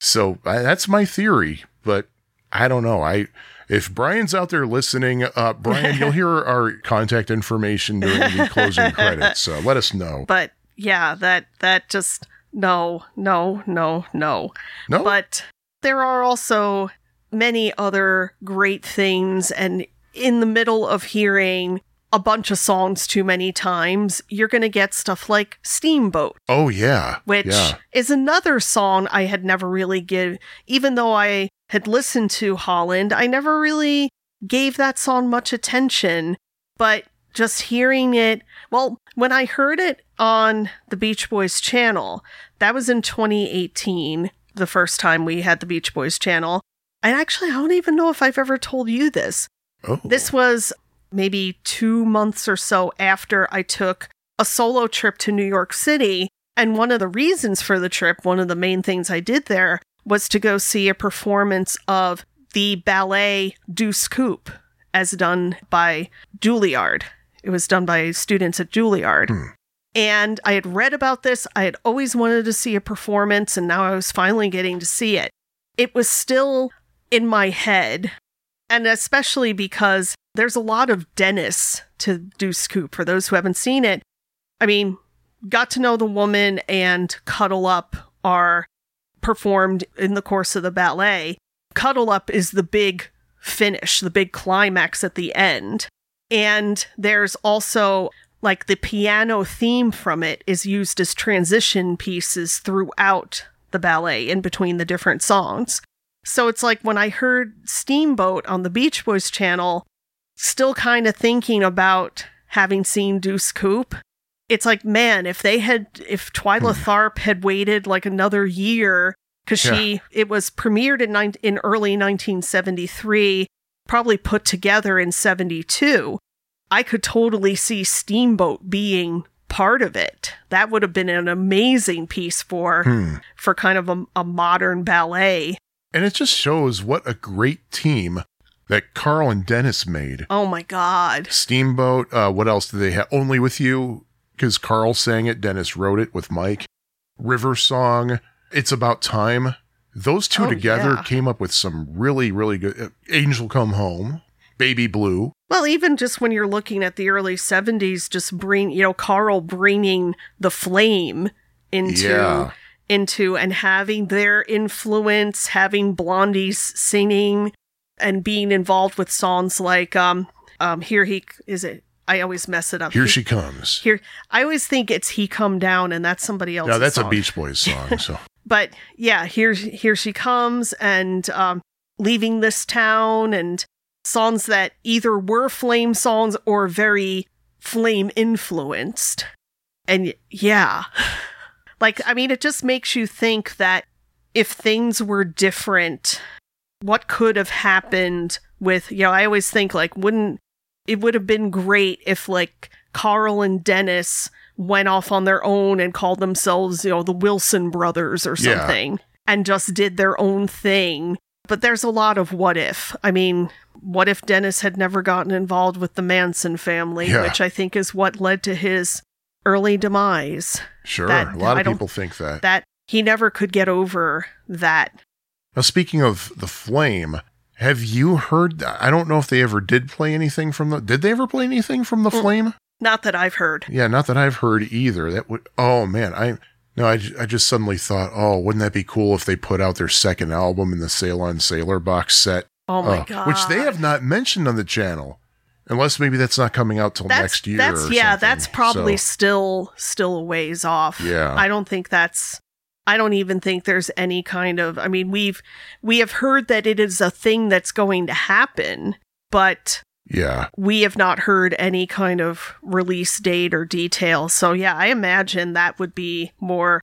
so I, that's my theory, but I don't know. I If Brian's out there listening, uh, Brian, you'll hear [laughs] our contact information during the closing credits. So let us know. But yeah, that that just no, no, no, no. No? But there are also many other great things and in the middle of hearing a bunch of songs too many times, you're going to get stuff like Steamboat, oh, yeah. which Yeah. is another song I had never really give even though I had listened to Holland, I never really gave that song much attention, but just hearing it, well, when I heard it on the Beach Boys channel, that was in 2018, the first time we had the Beach Boys channel. And actually, I don't even know if I've ever told you this. Oh. This was maybe two months or so after I took a solo trip to New York City. And one of the reasons for the trip, one of the main things I did there, was to go see a performance of the ballet Deuce Coupe, as done by Juilliard. It was done by students at Juilliard. Hmm. And I had read about this. I had always wanted to see a performance, and now I was finally getting to see it. It was still in my head, and especially because there's a lot of Dennis to Deuce Coupe. For those who haven't seen it, I mean, Got to Know the Woman and Cuddle Up are performed in the course of the ballet. Cuddle Up is the big finish, the big climax at the end. And there's also like the piano theme from it is used as transition pieces throughout the ballet in between the different songs. So it's like when I heard Steamboat on the Beach Boys channel, still kind of thinking about having seen Deuce Coupe. It's like, man, if they had, if Twyla Hmm. Tharp had waited like another year, because she, it was premiered in, nine, in early 1973, probably put together in 72. I could totally see Steamboat being part of it. That would have been an amazing piece for Hmm. for kind of a, a modern ballet. And it just shows what a great team that Carl and Dennis made. Oh my god. Steamboat, uh, what else did they have? Only with You, because Carl sang it, Dennis wrote it with Mike. River Song, It's About Time. Those two Oh, together yeah. came up with some really, really good. Uh, Angel Come Home, Baby Blue. Well, even just when you're looking at the early 70s just bring, you know, Carl bringing the flame into Yeah. into and having their influence, having Blondie's singing and being involved with songs like um um here he is it I always mess it up. Here He- She Comes. here I always think it's he come down and that's somebody else. No, that's a Beach Boys song. [laughs] So, but yeah, here here she comes and um, leaving this town and songs that either were flame songs or very flame influenced. And yeah, [laughs] like I mean, it just makes you think that if things were different, what could have happened with you know? I always think like wouldn't it would have been great if like Carl and Dennis went off on their own and called themselves, you know, the Wilson brothers or Yeah. something and just did their own thing. But there's a lot of what if. I mean, what if Dennis had never gotten involved with the Manson family, Yeah. which I think is what led to his early demise? sure, That- a lot of people think that. That he never could get over that. Now, speaking of the flame, have you heard? I don't know if they ever did play anything from the. Did they ever play anything from the Mm. flame? Not that I've heard. Yeah, not that I've heard either. That would. Oh man, I no, I, I just suddenly thought, oh, wouldn't that be cool if they put out their second album in the Sail on Sailor box set? Oh my Uh, god. Which they have not mentioned on the channel, unless maybe that's not coming out till that's, next year. That's yeah, something. that's probably So, still still a ways off. Yeah. I don't think that's I don't even think there's any kind of I mean, we've we have heard that it is a thing that's going to happen, but yeah, we have not heard any kind of release date or detail. So yeah, I imagine that would be more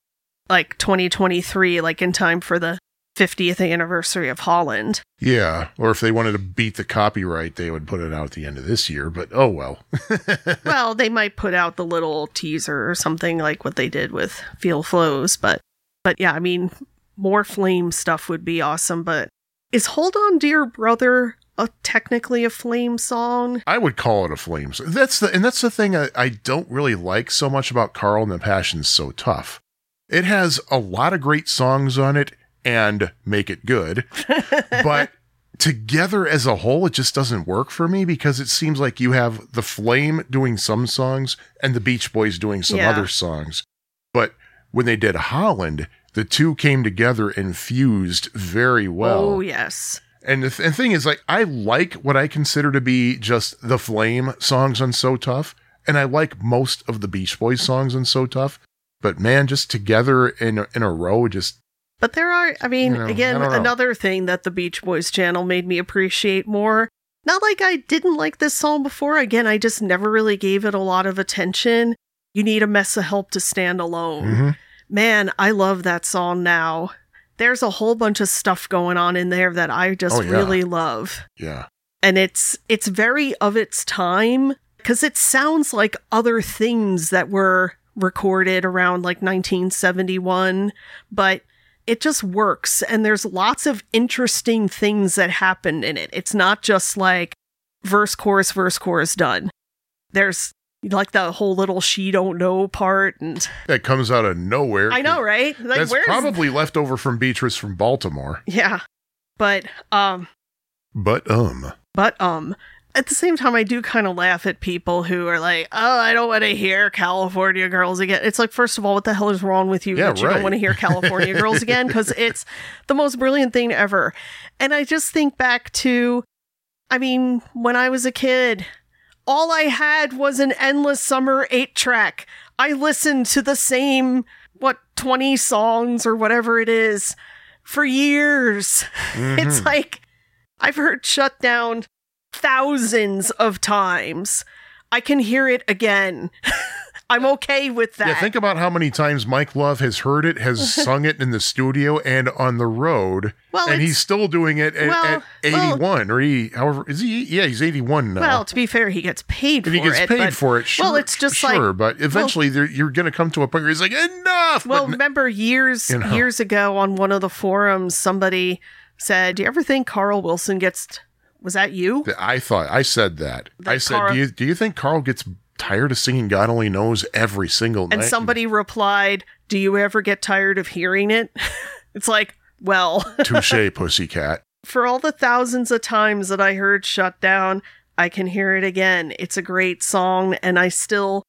like 2023 like in time for the 50th anniversary of Holland. yeah. Or if they wanted to beat the copyright, they would put it out at the end of this year. But oh well. [laughs] well, they might put out the little teaser or something like what they did with Feel Flows, but but yeah, I mean, more flame stuff would be awesome. But is Hold On, Dear Brother a technically a flame song? I would call it a flames. That's the and that's the thing I, I don't really like so much about Carl and the Passion's so tough. It has a lot of great songs on it and make it good, [laughs] but together as a whole, it just doesn't work for me because it seems like you have the Flame doing some songs and the Beach Boys doing some Yeah. other songs. But when they did Holland, the two came together and fused very well. oh yes, And the, th- and thing is, like, I like what I consider to be just the Flame songs on So Tough, and I like most of the Beach Boys songs on So Tough. But man, just together in a, in a row, just but there are. I mean, You know, again, I another thing that the Beach Boys channel made me appreciate more. Not like I didn't like this song before. Again, I just never really gave it a lot of attention. You need a mess of help to stand alone. mhm. Man, I love that song now. There's a whole bunch of stuff going on in there that I just Oh, yeah. really love. yeah, And it's it's very of its time cuz it sounds like other things that were recorded around like 1971, but it just works and there's lots of interesting things that happen in it. It's not just like verse chorus verse chorus done. There's like the whole little she don't know part and that comes out of nowhere. I know, right? Like That's probably left over from Beatrice from Baltimore. Yeah. But um But um, but um at the same time, I do kind of laugh at people who are like, "Oh, I don't want to hear California Girls again." It's like, first of all, what the hell is wrong with you Yeah, that you right. don't want to hear California Girls again? [laughs] Because it's the most brilliant thing ever. And I just think back to, I mean, when I was a kid, all I had was an endless summer eight track. I listened to the same what twenty songs or whatever it is for years. [laughs] It's mm-hmm. like I've heard shut down thousands of times. I can hear it again. [laughs] I'm okay with that. Yeah, think about how many times Mike Love has heard it, has [laughs] sung it in the studio and on the road, Well, and he's still doing it at, well, at 81 or he, however, is he? Yeah, he's 81 now. well, to be fair, he gets paid and for it. he gets it. paid but- for it. Sure, well, it's just sure, like but eventually there, you're going to come to a point where he's like, enough. Well, remember years you know. years ago on one of the forums, somebody said, "Do you ever think Carl Wilson gets?" Was that you? I thought I said that. That I said, Carl- do you do you think Carl gets tired of singing "God Only Knows" every single And night? somebody replied, "Do you ever get tired of hearing it?" [laughs] it's like, well, [laughs] touche, pussycat. for all the thousands of times that I heard Shut Down, I can hear it again. It's a great song, and I still,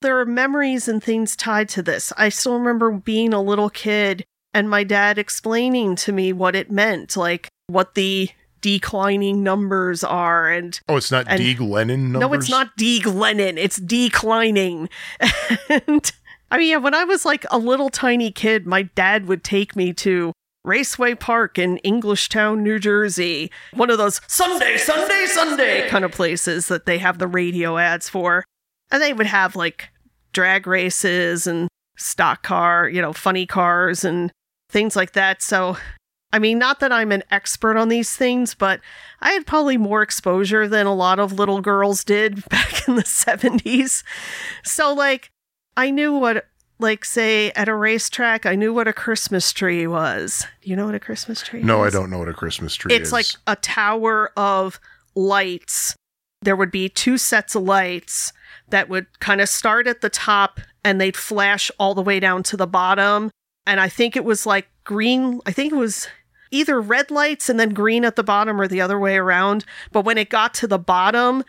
there are memories and things tied to this. I still remember being a little kid and my dad explaining to me what it meant, like what the declining numbers are. And Oh, it's not And- D. Glennon numbers. no, it's not D. Glennon, it's declining. [laughs] and I mean, yeah, when I was like a little tiny kid, my dad would take me to Raceway Park in Englishtown, New Jersey, one of those Sunday, Sunday, Sunday kind of places that they have the radio ads for. And they would have like drag races and stock car, you know, funny cars and things like that. So, I mean, not that I'm an expert on these things, but I had probably more exposure than a lot of little girls did [laughs] back in the 70s. So, like, I knew what, like, say, at a racetrack, I knew what a Christmas tree was. Do you know what a Christmas tree No, I don't know what a Christmas tree is. It's like a tower of lights. There would be two sets of lights that would kind of start at the top and they'd flash all the way down to the bottom. And I think it was like green, I think it was either red lights and then green at the bottom or the other way around. But when it got to the bottom,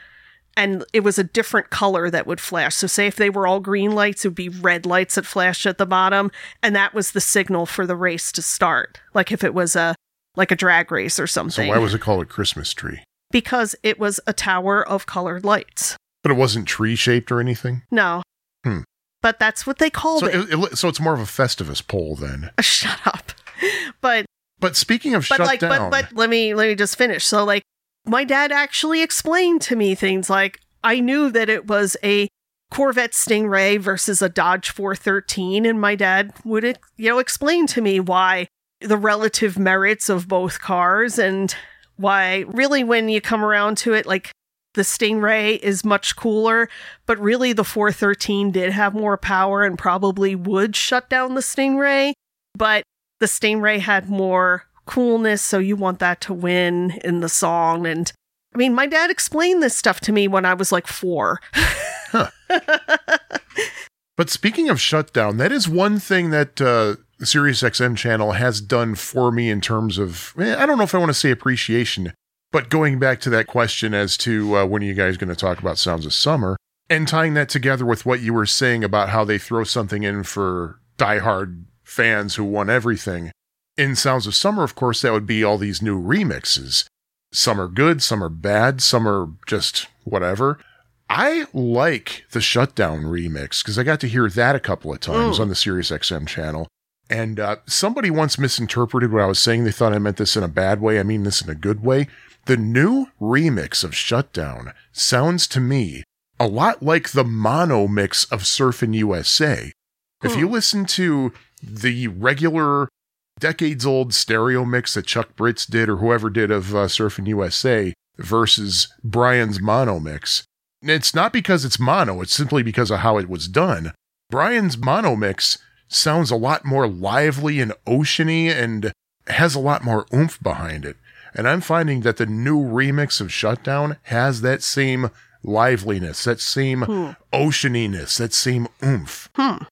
and it was a different color that would flash. So, say if they were all green lights, it would be red lights that flashed at the bottom, and that was the signal for the race to start. Like if it was a like a drag race or something. so why was it called a Christmas tree? because it was a tower of colored lights. But it wasn't tree shaped or anything. No, Hmm. but that's what they called So, it. it, it- so it's more of a Festivus pole then. [laughs] Shut up. But But speaking of but shut like down, but but let me let me just finish so like my dad actually explained to me things like i knew that it was a corvette stingray versus a dodge 413 and my dad would you know explain to me why the relative merits of both cars and why really when you come around to it like the Stingray is much cooler, but really the 413 did have more power and probably would shut down the Stingray. But the Stingray had more coolness, so you want that to win in the song. And I mean, my dad explained this stuff to me when I was like four. [laughs] But speaking of shutdown, that is one thing that uh, the Sirius XM channel has done for me in terms of, eh, I don't know if I want to say appreciation, but going back to that question as to uh, when are you guys going to talk about Sounds of Summer and tying that together with what you were saying about how they throw something in for diehard fans who want everything. In Sounds of Summer, of course, that would be all these new remixes. Some are good, some are bad, some are just whatever. I like the Shutdown remix because I got to hear that a couple of times Mm. on the Sirius XM channel. And uh, somebody once misinterpreted what I was saying. They thought I meant this in a bad way. I mean this in a good way. The new remix of Shutdown sounds to me a lot like the mono mix of Surfin' USA. If you listen to the regular decades old stereo mix that Chuck Britz did or whoever did of uh, Surfin' USA versus Brian's mono mix, it's not because it's mono, it's simply because of how it was done. Brian's mono mix sounds a lot more lively and oceany and has a lot more oomph behind it. And I'm finding that the new remix of Shutdown has that same liveliness, that same Hmm. oceaniness, that same oomph. Hmm.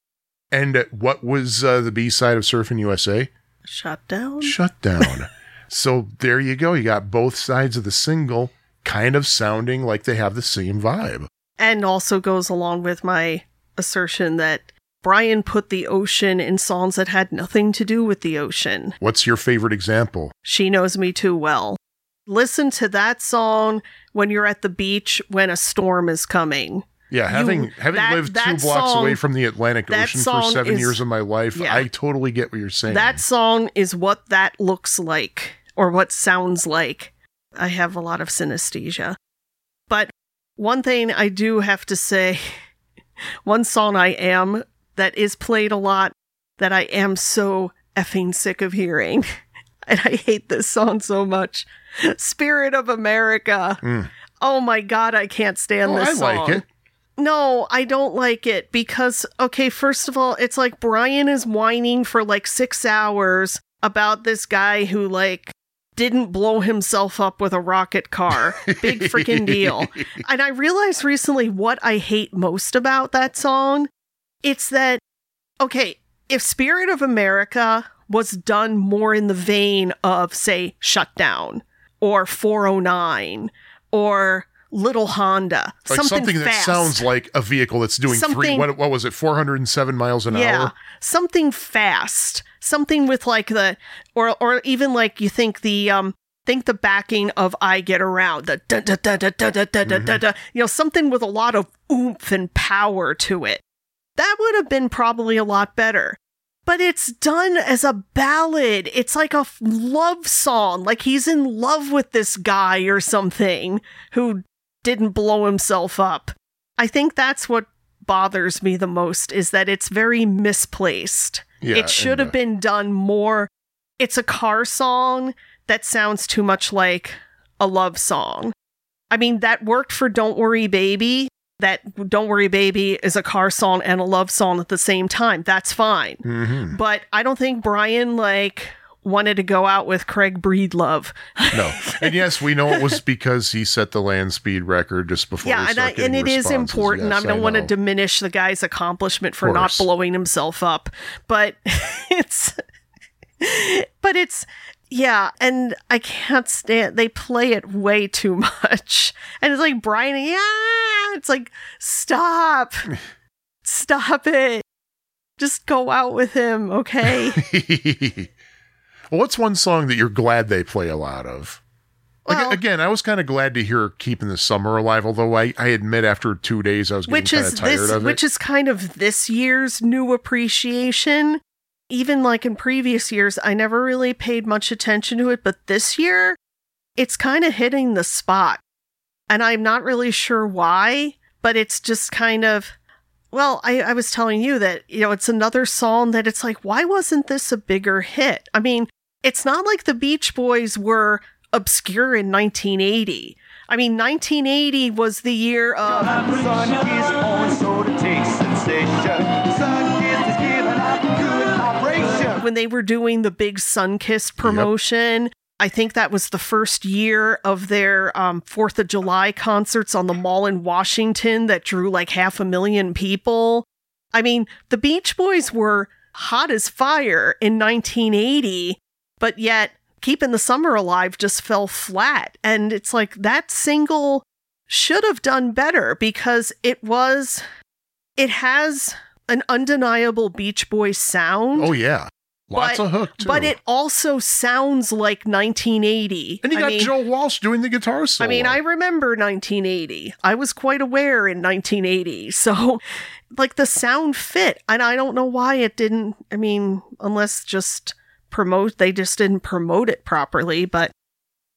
And what was uh, the B side of Surfing USA? Shut down? Shutdown. [laughs] so there you go. You got both sides of the single kind of sounding like they have the same vibe. And also goes along with my assertion that Brian put the ocean in songs that had nothing to do with the ocean. What's your favorite example? She Knows Me Too Well. Listen to that song when you're at the beach when a storm is coming. Yeah, having having that- lived two blocks song- away from the Atlantic Ocean for seven is- years of my life, yeah. I totally get what you're saying. That song is what that looks like or what sounds like. I have a lot of synesthesia. But one thing I do have to say, [laughs] one song I am that is played a lot that I am so effing sick of hearing. [laughs] And I hate this song so much. Spirit of America. Mm. Oh my god, I can't stand Oh, this I song. like it. No, I don't like it because, okay, first of all, it's like Brian is whining for like six hours about this guy who, like, didn't blow himself up with a rocket car. Big freaking deal. [laughs] And I realized recently what I hate most about that song. It's that, okay, if Spirit of America was done more in the vein of, say, Shutdown or 409 or Little Honda, Like something, something, that fast. sounds like a vehicle that's doing three. What, what was it? Four hundred and seven miles an yeah, hour. something fast, something with like the, or or even like you think the um think the backing of I Get Around, the da da da da da da da da da da, you know, something with a lot of oomph and power to it. That would have been probably a lot better. But it's done as a ballad. It's like a f- love song. Like he's in love with this guy or something who didn't blow himself up. I think that's what bothers me the most is that it's very misplaced. Yeah, it should have uh, been done more. It's a car song that sounds too much like a love song. I mean, that worked for Don't Worry Baby. That Don't Worry Baby is a car song and a love song at the same time. That's fine. Mhm. But I don't think Brian, like, wanted to go out with Craig Breedlove. No, and yes, we know it was [laughs] because he set the land speed record just before. yeah, and I, and it is responses. important. Yes, I don't want to diminish the guy's accomplishment for not blowing himself up, but [laughs] it's, but it's, yeah, and I can't stand. They play it way too much, and it's like Brian. Yeah, it's like stop, [laughs] stop it. Just go out with him, okay? Well, what's one song that you're glad they play a lot of? Like, Well- again, I was kind of glad to hear "Keeping the Summer Alive," although I, I admit after two days I was getting kind of tired this of it. which is kind of this year's new appreciation even like in previous years i never really paid much attention to it but this year it's kind of hitting the spot and i'm not really sure why but it's just kind of well I, I was telling you that you know it's another song that it's like why wasn't this a bigger hit i mean it's not like the beach boys were obscure in 1980 i mean 1980 was the year of Sun is on, so to take sensation. Sun is giving out good vibration. when they were doing the big Sunkist promotion. I think that was the first year of their um, Fourth of July concerts on the mall in Washington that drew like half a million people. I mean, the Beach Boys were hot as fire in 1980, but yet Keeping the Summer Alive just fell flat. And it's like that single should have done better because it was, it has an undeniable Beach Boys sound. oh yeah, lots But- of hook too. But it also sounds like 1980. and you I got mean, Joe Walsh doing the guitar solo. I mean, I remember 1980. I was quite aware in 1980. [laughs] So, like, the sound fit. And I don't know why it didn't. I mean, unless just promote, they just didn't promote it properly, but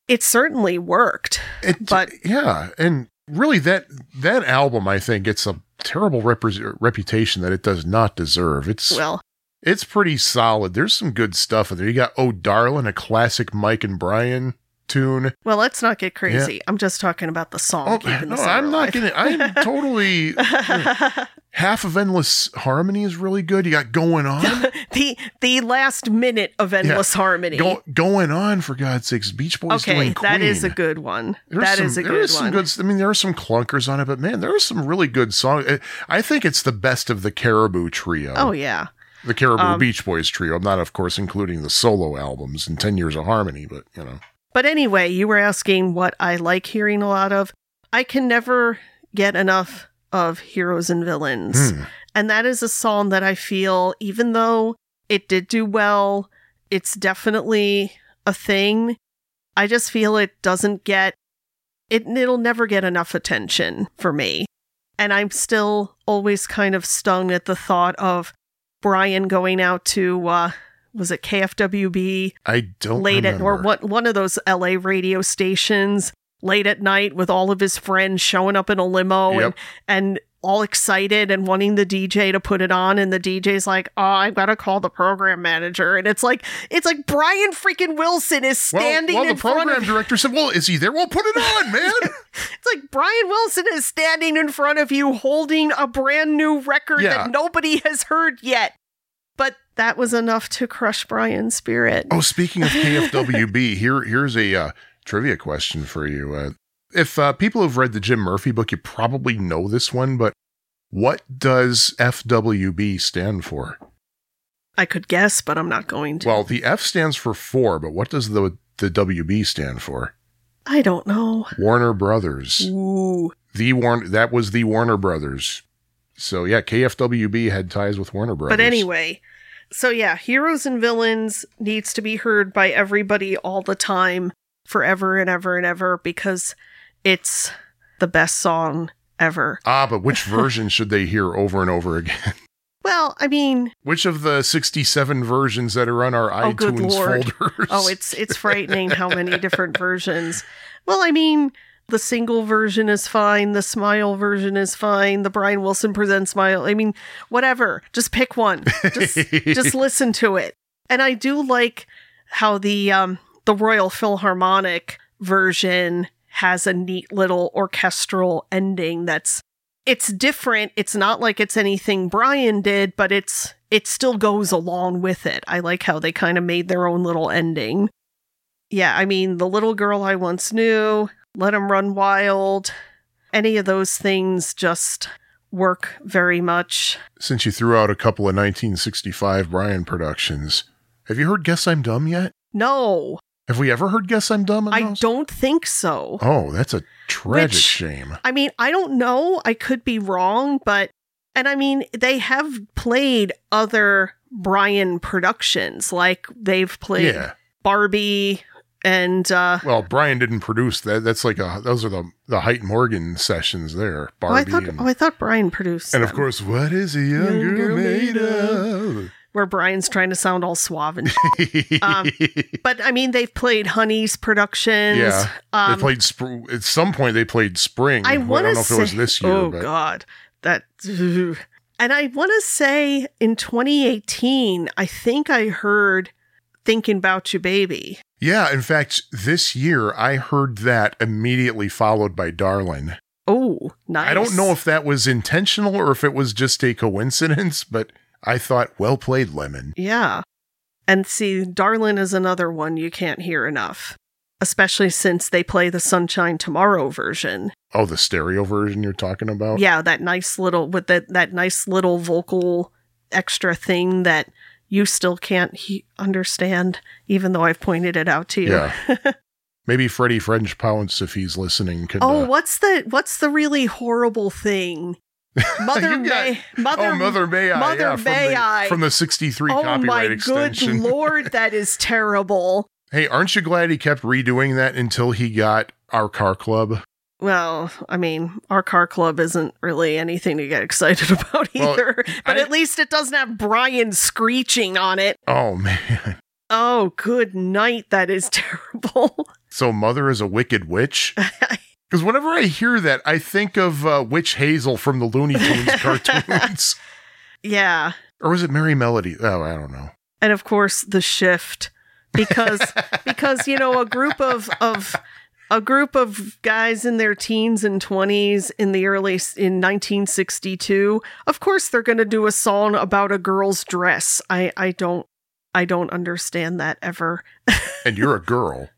it certainly worked. It, But- yeah, and really that that album, I think, it's a terrible repre- reputation that it does not deserve. It's Well, it's pretty solid. There's some good stuff in there. You got Oh Darlin', a classic Mike and Brian tune. well, let's not get crazy. I'm just talking about the song. Oh no, the I'm not getting. I'm [laughs] totally. [laughs] half of Endless Harmony is really good. You got Going On. [laughs] the the last minute of Endless Harmony. Go, going on for God's sakes, Beach Boys okay, doing Queen. that is a good one. There's That some, is a there good is some one. good. I mean, there are some clunkers on it, but man, there are some really good songs. I- I think it's the best of the Caribou Trio. Oh yeah. the Caribou um, Beach Boys Trio. I'm not, of course, including the solo albums and Ten Years of Harmony, but you know, But anyway, you were asking what I like hearing a lot of. I can never get enough of Heroes and Villains. Hmm. And that is a song that I feel, even though it did do well, it's definitely a thing. I just feel it doesn't get it it'll never get enough attention for me. And I'm still always kind of stung at the thought of Brian going out to uh was it KFWB I don't late at or what one of those LA radio stations late at night with all of his friends showing up in a limo and, Yep. and all excited and wanting the DJ to put it on and the DJ's like, "Oh, I've got to call the program manager." And it's like it's like Brian freaking Wilson is standing well, the in front program of [laughs] director said, "Well, is he there? Well, put it on, man." [laughs] It's like Brian Wilson is standing in front of you holding a brand new record Yeah. that nobody has heard yet. That was enough to crush Brian's spirit. oh, speaking of KFWB, [laughs] here here's a uh, trivia question for you. Uh, if uh, people have read the Jim Murphy book, you probably know this one, but what does FWB stand for? I could guess, but I'm not going to. Well, the F stands for four, but what does the the WB stand for? I don't know. Warner Brothers. Ooh. The Warner that was the Warner Brothers. So yeah, KFWB had ties with Warner Brothers. But anyway, so yeah, Heroes and Villains needs to be heard by everybody all the time, forever and ever and ever, because it's the best song ever. [laughs] Ah, but which version should they hear over and over again? [laughs] Well, I mean, Which of the 67 versions that are on our Oh, iTunes folders? oh, it's it's frightening how many different [laughs] versions. Well, I mean, the single version is fine, the smile version is fine, the Brian Wilson presents smile. I mean, whatever. Just pick one. Just [laughs] just listen to it. And I do like how the um the Royal Philharmonic version has a neat little orchestral ending that's it's different. It's not like it's anything Brian did, but it's it still goes along with it. I like how they kind of made their own little ending. Yeah, I mean, the little girl I once knew, let them run wild. Any of those things just work very much. Since you threw out a couple of 1965 Brian productions, have you heard Guess I'm Dumb yet? No, Have we ever heard Guess I'm Dumb? I those? don't think so. Oh, that's a tragic Which- shame. I mean, I don't know. I could be wrong, but and I mean, they have played other Brian productions, like they've played Yeah. Barbie and uh Well, Brian didn't produce that. That's like a those are the the Hite Morgan sessions there. oh, I Barbie thought and, oh, I thought Brian produced and of course, what is a young, Young girl girl made of? where Brian's trying to sound all suave and Um, [laughs] but I mean, they've played Honey's productions. Yeah, um, they played sp- at some point. They played Spring. I Well, want don't know say, if it was this year, oh but god, that. And I want to say in 2018, I think I heard "Thinking About You, Baby." yeah. In fact, this year I heard that immediately followed by Darlin. Oh, nice. I don't know if that was intentional or if it was just a coincidence, [laughs] but I thought, well played, Lemon. Yeah. And see, Darlin is another one you can't hear enough, especially since they play the Sunshine Tomorrow version. Oh, the stereo version you're talking about? Yeah, that nice little with that that nice little vocal extra thing that you still can't he- understand, even though I've pointed it out to you. Yeah. [laughs] Maybe Freddie French Pounce, if he's listening, could. Oh, uh, what's the what's the really horrible thing? [laughs] Mother May, Mother, oh, Mother May I. Mother yeah, from May the, I. From the 63 Oh copyright my extension. good [laughs] lord, that is terrible. Hey, aren't you glad he kept redoing that until he got our car club? Well, I mean, our car club isn't really anything to get excited [laughs] about Well, either. but I- at least it doesn't have Brian screeching on it. Oh, man. [laughs] Oh, good night. That is [laughs] terrible. So, Mother is a wicked witch? Because whenever I hear that, I think of uh, Witch Hazel from the Looney Tunes cartoons. yeah. or was it Mary Melody? Oh, I don't know. And of course, the shift. Because because you know, a group of of a group of guys in their teens and 20s in the early in 1962 of course they're going to do a song about a girl's dress. I i don't i don't understand that ever. [laughs] And you're a girl.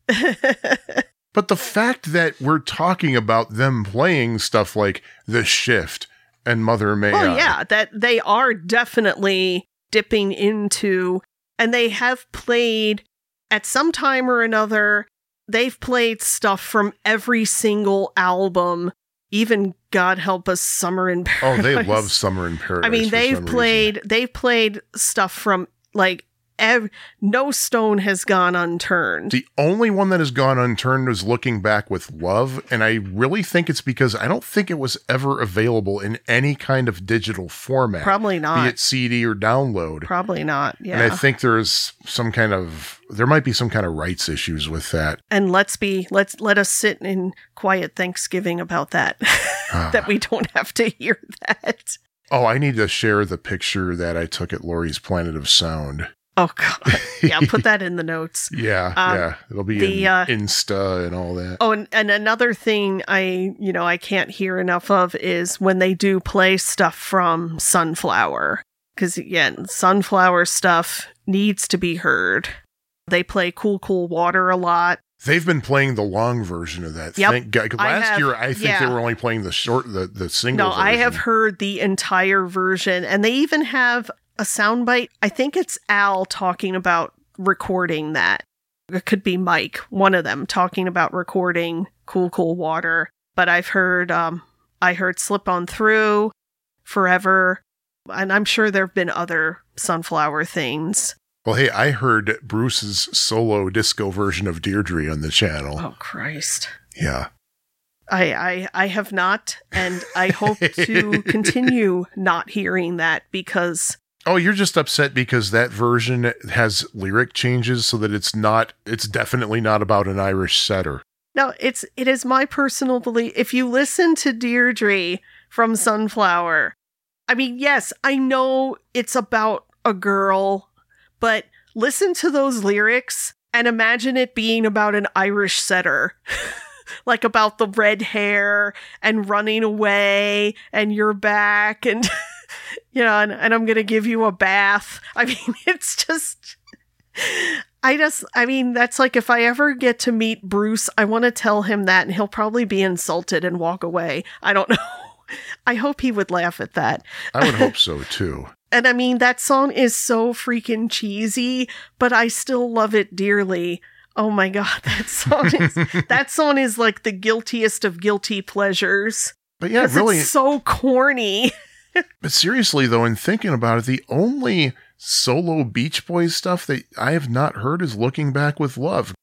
But the fact that we're talking about them playing stuff like The Shift and Mother May well I, yeah that they are definitely dipping into and they have played at some time or another they've played stuff from every single album, even God help us, Summer in Paradise. Oh, they love Summer in Paradise. I mean, they've some reason. played they've played stuff from like ev- no stone has gone unturned. The only one that has gone unturned is Looking Back with Love, and I really think it's because I don't think it was ever available in any kind of digital format, Probably not. be it CD or download. Probably not. Yeah. And I think there's some kind of there might be some kind of rights issues with that. and let's be let's let us sit in quiet Thanksgiving about that. [laughs] Ah. that we don't have to hear that. Oh, I need to share the picture that I took at Lori's Planet of Sound. Oh god. Yeah, put that in the notes. [laughs] Yeah, Um, yeah, it'll be the, in uh, Insta and all that. Oh, and, and another thing I, you know, I can't hear enough of is when they do play stuff from Sunflower. Because, again, Sunflower stuff needs to be heard. They play Cool Cool Water a lot. They've been playing the long version of that. Yep. Thank God. Last have- year, I think they were only playing the short, the the single. No, I have heard the entire version. And they even have a soundbite. I think it's Al talking about recording that. It could be Mike, one of them, talking about recording Cool Cool Water. But I've heard, um, I heard Slip On Through, Forever, and I'm sure there have been other Sunflower things. Well, hey, I heard Bruce's solo disco version of Deirdre on the channel. Oh Christ. Yeah. I, I I have not, and I hope to [laughs] continue not hearing that because Oh, you're just upset because that version has lyric changes so that it's not, it's definitely not about an Irish setter. No, it's it is my personal belief. If you listen to Deirdre from Sunflower, I mean, yes, I know it's about a girl, but listen to those lyrics and imagine it being about an Irish setter. [laughs] like about the red hair and running away and you're back and [laughs] you know and, and i'm gonna give you a bath [laughs] i mean it's just I just, I mean, that's like if I ever get to meet Bruce, I want to tell him that and he'll probably be insulted and walk away. I don't [laughs] know. I hope he would laugh at that. I would hope [laughs] so too. And I mean, that song is so freaking cheesy, but I still love it dearly. Oh my God, that song is, that song is like the guiltiest of guilty pleasures. But yeah, really, It's so corny. [laughs] but seriously though, in thinking about it, the only solo Beach Boys stuff that I have not heard is Looking Back with Love.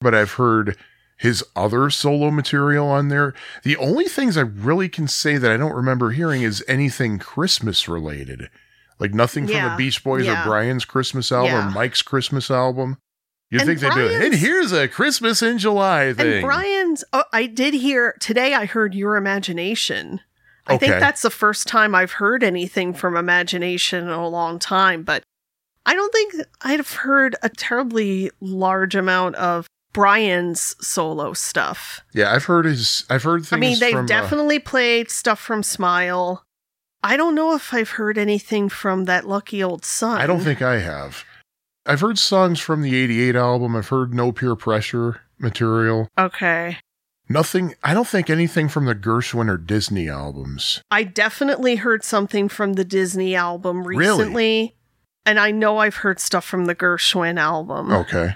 But I've heard his other solo material on there. The only things I really can say that I don't remember hearing is anything Christmas related. Like nothing from the Beach Boys yeah. or Brian's Christmas album Yeah. or Mike's Christmas album. You'd think they'd do it. And here's a Christmas in July thing. And Brian's, oh, I did hear today, I heard Your Imagination. I Okay. think that's the first time I've heard anything from Imagination in a long time, but I don't think I've heard a terribly large amount of Brian's solo stuff. yeah, I've heard his. I've heard things. I mean, they've from, uh, definitely played stuff from Smile. I don't know if I've heard anything from that Lucky Old Sun. I don't think I have. I've heard songs from the 88 album. I've heard No Pier Pressure material. Okay. Nothing, I don't think anything from the Gershwin or Disney albums. I definitely heard something from the Disney album Really? recently. And I know I've heard stuff from the Gershwin album. Okay.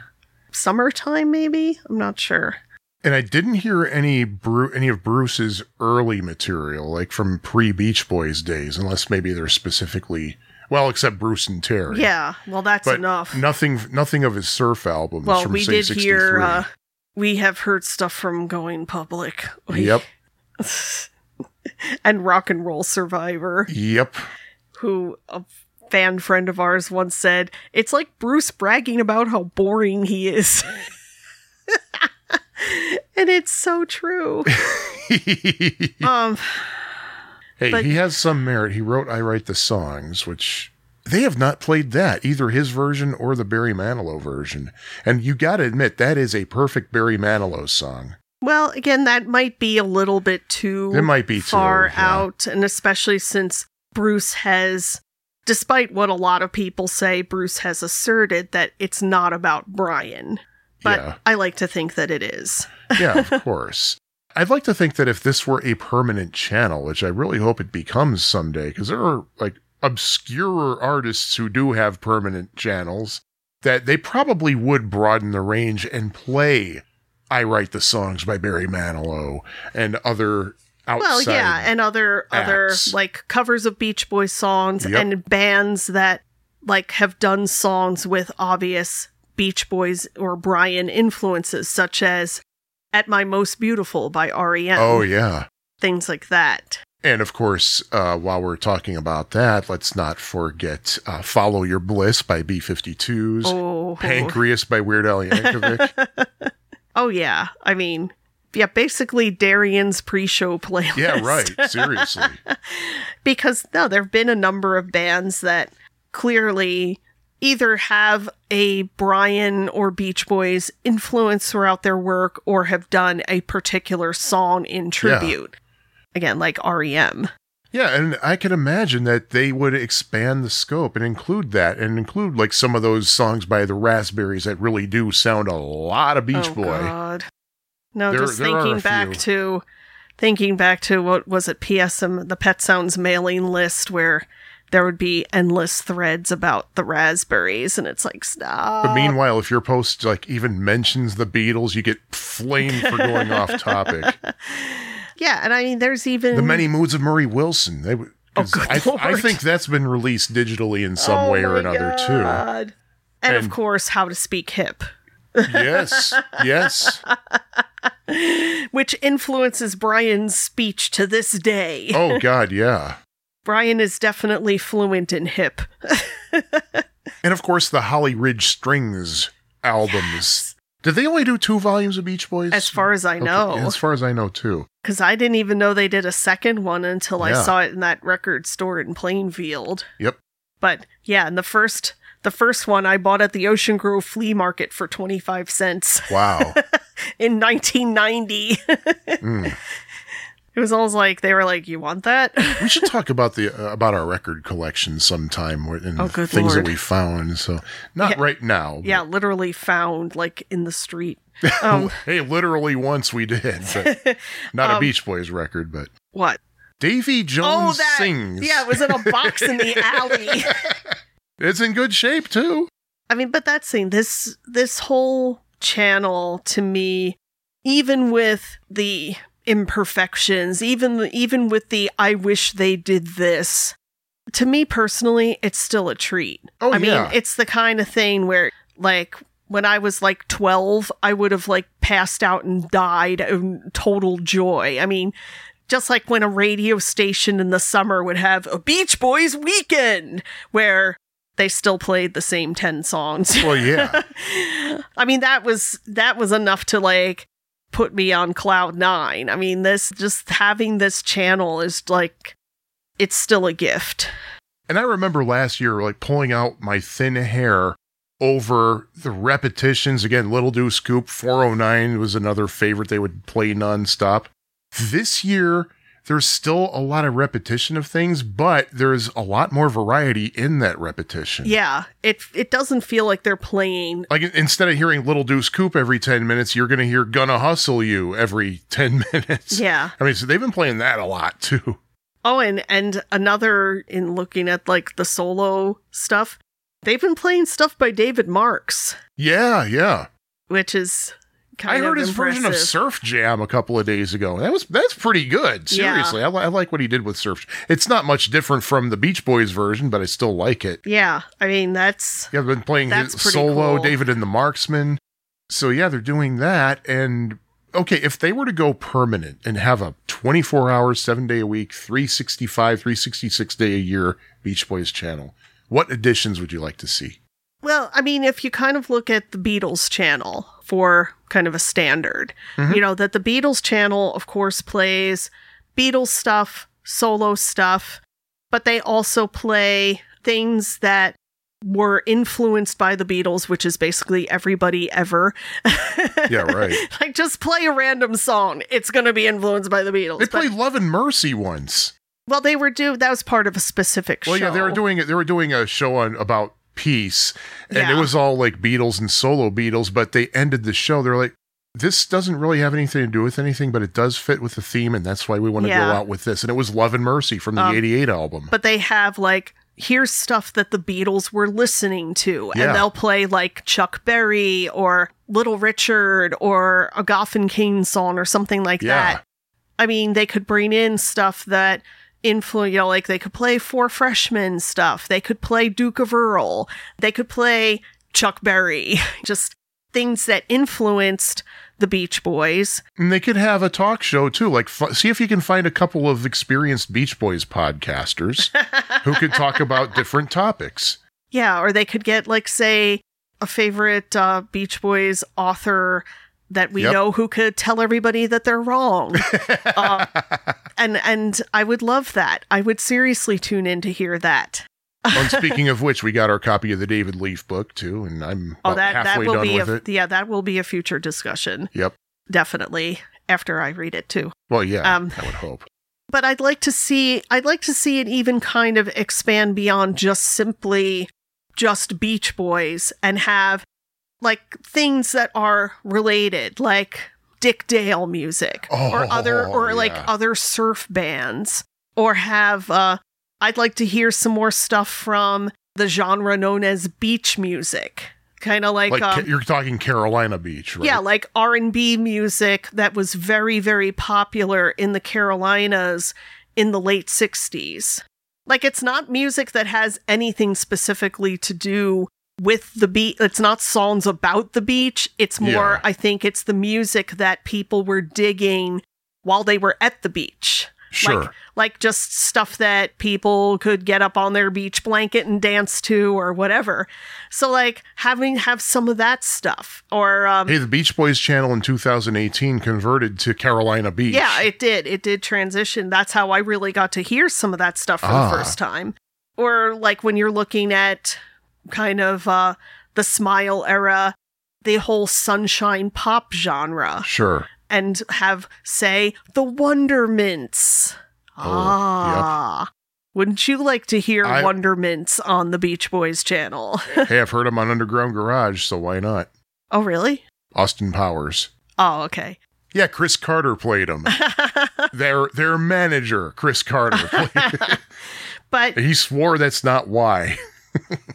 Summertime, maybe? I'm not sure. And I didn't hear any Bru- any of Bruce's early material, like from pre Beach Boys days, unless maybe they're specifically, well, except Bruce and Terry. Yeah, well, that's But enough. nothing, nothing of his surf albums well, from we did 63. hear, uh, we have heard stuff from Going Public. We- yep, [laughs] and Rock and Roll Survivor, yep. who a fan friend of ours once said, it's like Bruce bragging about how boring he is. [laughs] and it's so true. [laughs] Um, Hey, But- he has some merit. He wrote I Write the Songs, which they have not played that, either his version or the Barry Manilow version. And you got to admit, that is a perfect Barry Manilow song. well, again, that might be a little bit too It might be too, far yeah. out, and especially since Bruce has, despite what a lot of people say, Bruce has asserted that it's not about Brian. But Yeah. I like to think that it is. Yeah, of [laughs] course. I'd like to think that if this were a permanent channel, which I really hope it becomes someday, because there are like obscure artists who do have permanent channels, that they probably would broaden the range and play I Write the Songs by Barry Manilow and other outside. Well, yeah, and other other like covers of Beach Boys songs Yep. and bands that like have done songs with obvious Beach Boys or Brian influences, such as "At My Most Beautiful" by REM. oh, yeah. things like that. And of course, uh, while we're talking about that, let's not forget uh, Follow Your Bliss by B 52s, Oh, Pancreas by Weird Al Yankovic. [laughs] oh yeah. I mean, yeah, basically Darian's pre-show playlist. yeah, right. Seriously. [laughs] because no, there have been a number of bands that clearly either have a Brian or Beach Boys influence throughout their work or have done a particular song in tribute. Again, like REM. Yeah, and I can imagine that they would expand the scope and include that and include like some of those songs by the Raspberries that really do sound a lot of Beach oh, Boy. God. No, There- just there thinking back few. to thinking back to what was it PSM um, the Pet Sounds mailing list where there would be endless threads about the raspberries and it's like stop. But meanwhile, if your post like even mentions the Beatles, you get flamed for going off topic. [laughs] yeah, and I mean there's even The Many Moods of Murray Wilson. They, oh, 'cause I, I think that's been released digitally in some Oh way or another too. Oh my God. And, of course, how to speak hip. Yes, yes. [laughs] which influences Brian's speech to this day. Oh [laughs] God, yeah. Brian is definitely fluent in hip. [laughs] And of course, the Holly Ridge Strings albums. Did they only do two volumes of Beach Boys? As far as I Okay, know, As far as I know, too. because I didn't even know they did a second one until I saw it in that record store in Plainfield. Yep. But yeah, and the first the first one I bought at the Ocean Grove Flea Market for twenty five cents Wow. [laughs] in nineteen ninety. Mm. [laughs] It was almost like they were like, "You want that?" We should [laughs] talk about the uh, about our record collection sometime and Oh, things lord. that we found. So not Yeah. right now. but- yeah, literally found like in the street. [laughs] Um, hey, literally once we did, [laughs] not a Um, Beach Boys record, but what? Davy Jones Oh, Jones that. sings. Yeah, it was in a box in the alley. it's in good shape too. I mean, but that's thing. This this whole channel to me, even with the imperfections, even even with the I wish they did this, to me personally, it's still a treat. Oh, I mean, it's the kind of thing where like when I was like 12, I would have like passed out and died in total joy. I mean, just like when a radio station in the summer would have a Beach Boys weekend where they still played the same 10 songs. Well, yeah. [laughs] I mean, that was that was enough to like put me on cloud 9. I mean, this just having this channel is like it's still a gift. And I remember last year, like pulling out my thin hair over the repetitions. Again, Little Deuce Coupe 409 was another favorite they would play nonstop. This year, there's still a lot of repetition of things, but there's a lot more variety in that repetition. Yeah, it it doesn't feel like they're playing Like instead of hearing Little Deuce Coupe every 10 minutes, you're going to hear Gonna Hustle You every 10 [laughs] minutes. Yeah. I mean, so they've been playing that a lot too. Oh, and and another in looking at like the solo stuff, they've been playing stuff by David Marks, Yeah, yeah. which is I heard his version of. Surf Jam a couple of days ago. That was that's pretty good. Yeah. Seriously, I, li- I like what he did with Surf. It's not much different from the Beach Boys version, but I still like it. Yeah, I mean that's Yeah, I've been playing his solo, cool. David and the Marksmen. So yeah, they're doing that. And okay, if they were to go permanent and have a 24 hours, seven day a week, 365, 366 day a year Beach Boys channel, what additions would you like to see? well, I mean if you kind of look at the Beatles channel for kind of a standard, mm-hmm. you know that the Beatles channel of course plays Beatles stuff, solo stuff, but they also play things that were influenced by the Beatles, which is basically everybody ever. [laughs] Yeah, right. [laughs] like just play a random song. It's going to be influenced by the Beatles. They played Love and Mercy once. well, they were do that was part of a specific Well, show. yeah, they were doing it. They were doing a show on about peace, and Yeah. it was all like Beatles and solo Beatles. But they ended the show. They're like, this doesn't really have anything to do with anything, but it does fit with the theme, and that's why we want to Yeah. go out with this. And it was Love and Mercy from the Um, '88 album. but they have like here's stuff that the Beatles were listening to, Yeah. and they'll play like Chuck Berry or Little Richard or a Goffin King song or something like Yeah. that. I mean, they could bring in stuff that influence, you know, like they could play Four Freshmen stuff. They could play Duke of Earl. They could play Chuck Berry. [laughs] Just things that influenced the Beach Boys. And they could have a talk show too. Like, f- see if you can find a couple of experienced Beach Boys podcasters [laughs] who could talk about different topics. Yeah, or they could get like say a favorite uh, Beach Boys author that we Yep. know who could tell everybody that they're wrong. uh, [laughs] and and I would love that. I would seriously tune in to hear that. And [laughs] speaking of which, we got our copy of the David Leaf book too, and I'm Oh, that that will done be with a it. yeah, that will be a future discussion. Yep. Definitely after I read it too. Well, yeah, Um, I would hope. but I'd like to see I'd like to see it even kind of expand beyond just simply just Beach Boys and have like things that are related, like Dick Dale music or Oh, other or like other surf bands or have uh I'd like to hear some more stuff from the genre known as beach music. Kind of like, Like um, you're talking Carolina Beach, right? yeah, like R&B music that was very very popular in the Carolinas in the late 60s. Like it's not music that has anything specifically to do with the beach. It's not songs about the beach. It's more Yeah. I think it's the music that people were digging while they were at the beach. sure. Like, like just stuff that people could get up on their beach blanket and dance to or whatever. So like having have some of that stuff or um hey, the Beach Boys channel in 2018 converted to Carolina Beach. Yeah, it did. It did transition. That's how I really got to hear some of that stuff for Ah. the first time. Or like when you're looking at kind of uh the smile era, the whole sunshine pop genre sure. and have say the Wondermints. Oh, ah. Wouldn't you like to hear I- Wondermints on the Beach Boys channel? [laughs] hey, I've heard them on Underground Garage, so why not? oh, really? Austin Powers. Oh, okay. Yeah, Chris Carter played them. [laughs] their their manager, Chris Carter. Played [laughs] but he swore that's not why.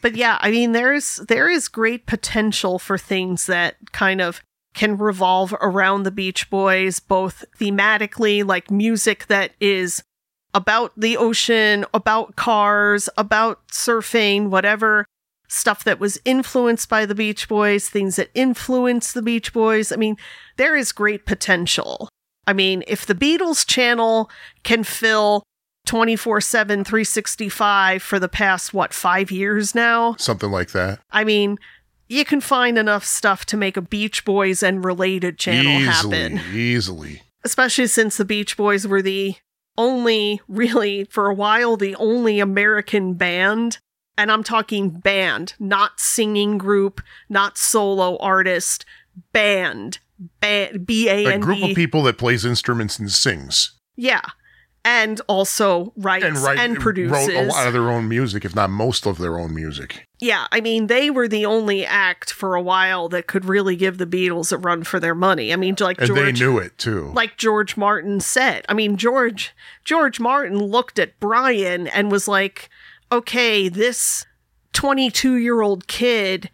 But yeah, I mean there's there is great potential for things that kind of can revolve around the Beach Boys both thematically like music that is about the ocean, about cars, about surfing, whatever stuff that was influenced by the Beach Boys, things that influenced the Beach Boys. I mean, there is great potential. I mean, if the Beatles channel can fill 24 7, 365 for the past, what, five years now? Something like that. I mean, you can find enough stuff to make a Beach Boys and related channel easily, happen. easily. Especially since the Beach Boys were the only, really, for a while, the only American band. And I'm talking band, not singing group, not solo artist, band. Band, B A A N group of people that plays instruments and sings Yeah. And also writes and and, produces. wrote a lot of their own music, if not most of their own music. Yeah, I mean, they were the only act for a while that could really give the Beatles a run for their money. I mean, like And George, they knew it too. like George Martin said. I mean, George George Martin looked at Brian and was like, "Okay, this 22-year-old kid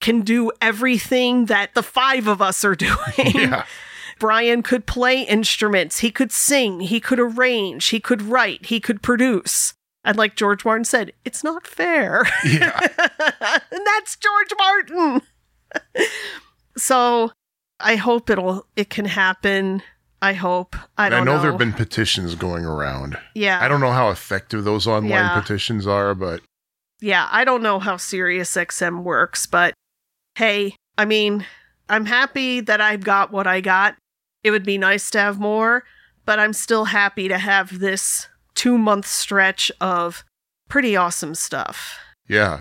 can do everything that the five of us are [laughs] doing." yeah. Brian could play instruments, he could sing, he could arrange, he could write, he could produce. And like George Martin said, it's not fair. Yeah. [laughs] and that's George Martin. [laughs] so I hope it'll it can happen. I hope. I I, don't know, know. there have been petitions going around. yeah. I don't know how effective those online Yeah. petitions are, but Yeah, I don't know how Sirius XM works, but hey, I mean, I'm happy that I've got what I got. It would be nice to have more, but I'm still happy to have this two month stretch of pretty awesome stuff. yeah.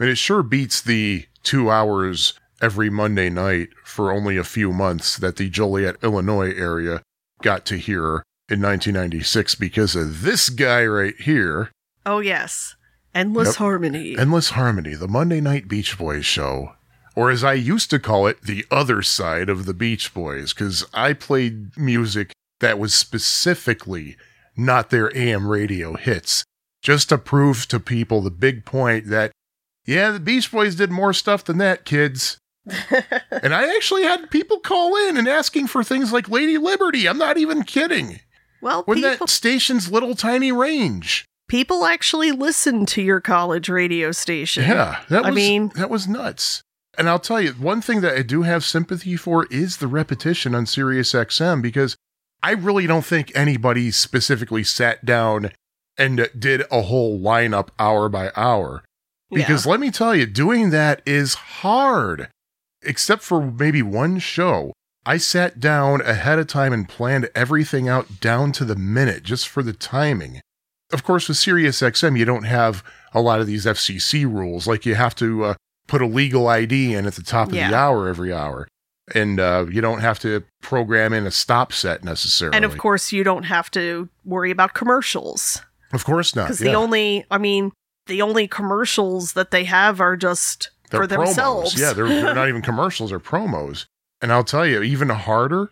I mean, it sure beats the two hours every Monday night for only a few months that the Joliet, Illinois area got to hear in 1996 because of this guy right here, Oh, yes. Endless Yep. Harmony. Endless Harmony, the Monday Night Beach Boys show. Or as I used to call it, the other side of the Beach Boys, because I played music that was specifically not their AM radio hits, just to prove to people the big point that, yeah, the Beach Boys did more stuff than that, kids. [laughs] and I actually had people call in and asking for things like Lady Liberty. I'm not even kidding. Well, When people, that station's little tiny range. people actually listened to your college radio station. Yeah, that I was mean- that was nuts. And I'll tell you, one thing that I do have sympathy for is the repetition on Sirius XM because I really don't think anybody specifically sat down and did a whole lineup hour by hour. Because let me tell you, doing that is hard. Except for maybe one show. I sat down ahead of time and planned everything out down to the minute just for the timing. Of course, with Sirius XM, you don't have a lot of these FCC rules. Like you have to uh, put a legal ID in at the top of the hour every hour. And uh, you don't have to program in a stop set necessarily. and of course, you don't have to worry about commercials of course not. because yeah. the only, I mean, the only commercials that they have are just They're for themselves. Yeah, they're, they're not [laughs] even commercials, they're promos. And I'll tell you, even harder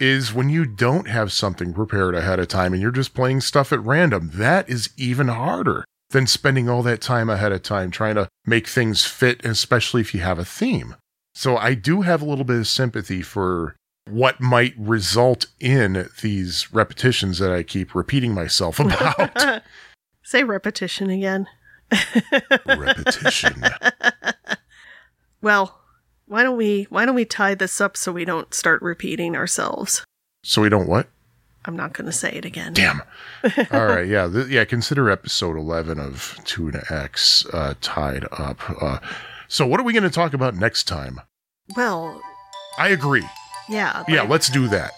is when you don't have something prepared ahead of time and you're just playing stuff at random. That is even harder than spending all that time ahead of time trying to make things fit, especially if you have a theme. So I do have a little bit of sympathy for what might result in these repetitions that I keep repeating myself [laughs] about. Say repetition again. [laughs] Repetition. Well, why don't we why don't we tie this up so we don't start repeating ourselves? So we don't what? I'm not going to say it again. Damn. All right. Yeah. Th- yeah. Consider episode 11 of Tune X uh, tied up. Uh, so, what are we going to talk about next time? Well, I agree. yeah. Yeah. Let's do that.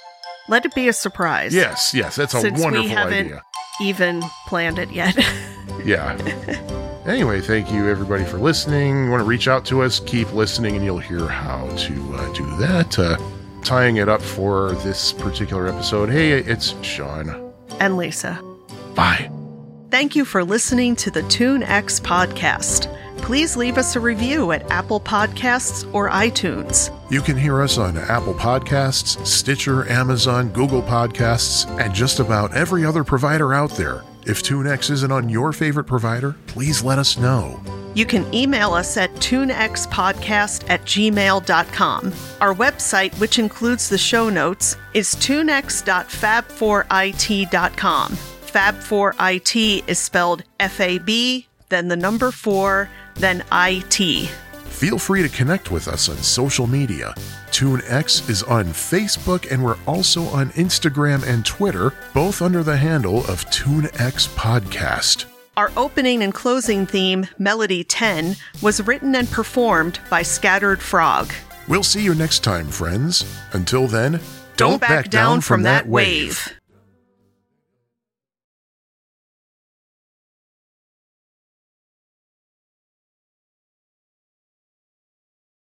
let it be a surprise. Yes. Yes. That's a Since we wonderful haven't- idea. Even planned it yet. [laughs] Yeah. anyway, thank you everybody for listening. You want to reach out to us? Keep listening, and you'll hear how to uh, do that. Tying it up for this particular episode. Hey, it's Sean. and Lisa. Bye. Thank you for listening to the Tune X podcast. Please leave us a review at Apple Podcasts or iTunes. You can hear us on Apple Podcasts, Stitcher, Amazon, Google Podcasts, and just about every other provider out there. If TuneX isn't on your favorite provider, please let us know. You can email us at tunexpodcast at gmail.com. Our website, which includes the show notes, is tunex.fab4it.com. Fab4it is spelled F A B, then the number 4, then I T. Feel free to connect with us on social media. TuneX is on Facebook and we're also on Instagram and Twitter, both under the handle of TuneX Podcast. Our opening and closing theme, Melody 10, was written and performed by Scattered Frog. We'll see you next time, friends. Until then, Don't back down from that wave.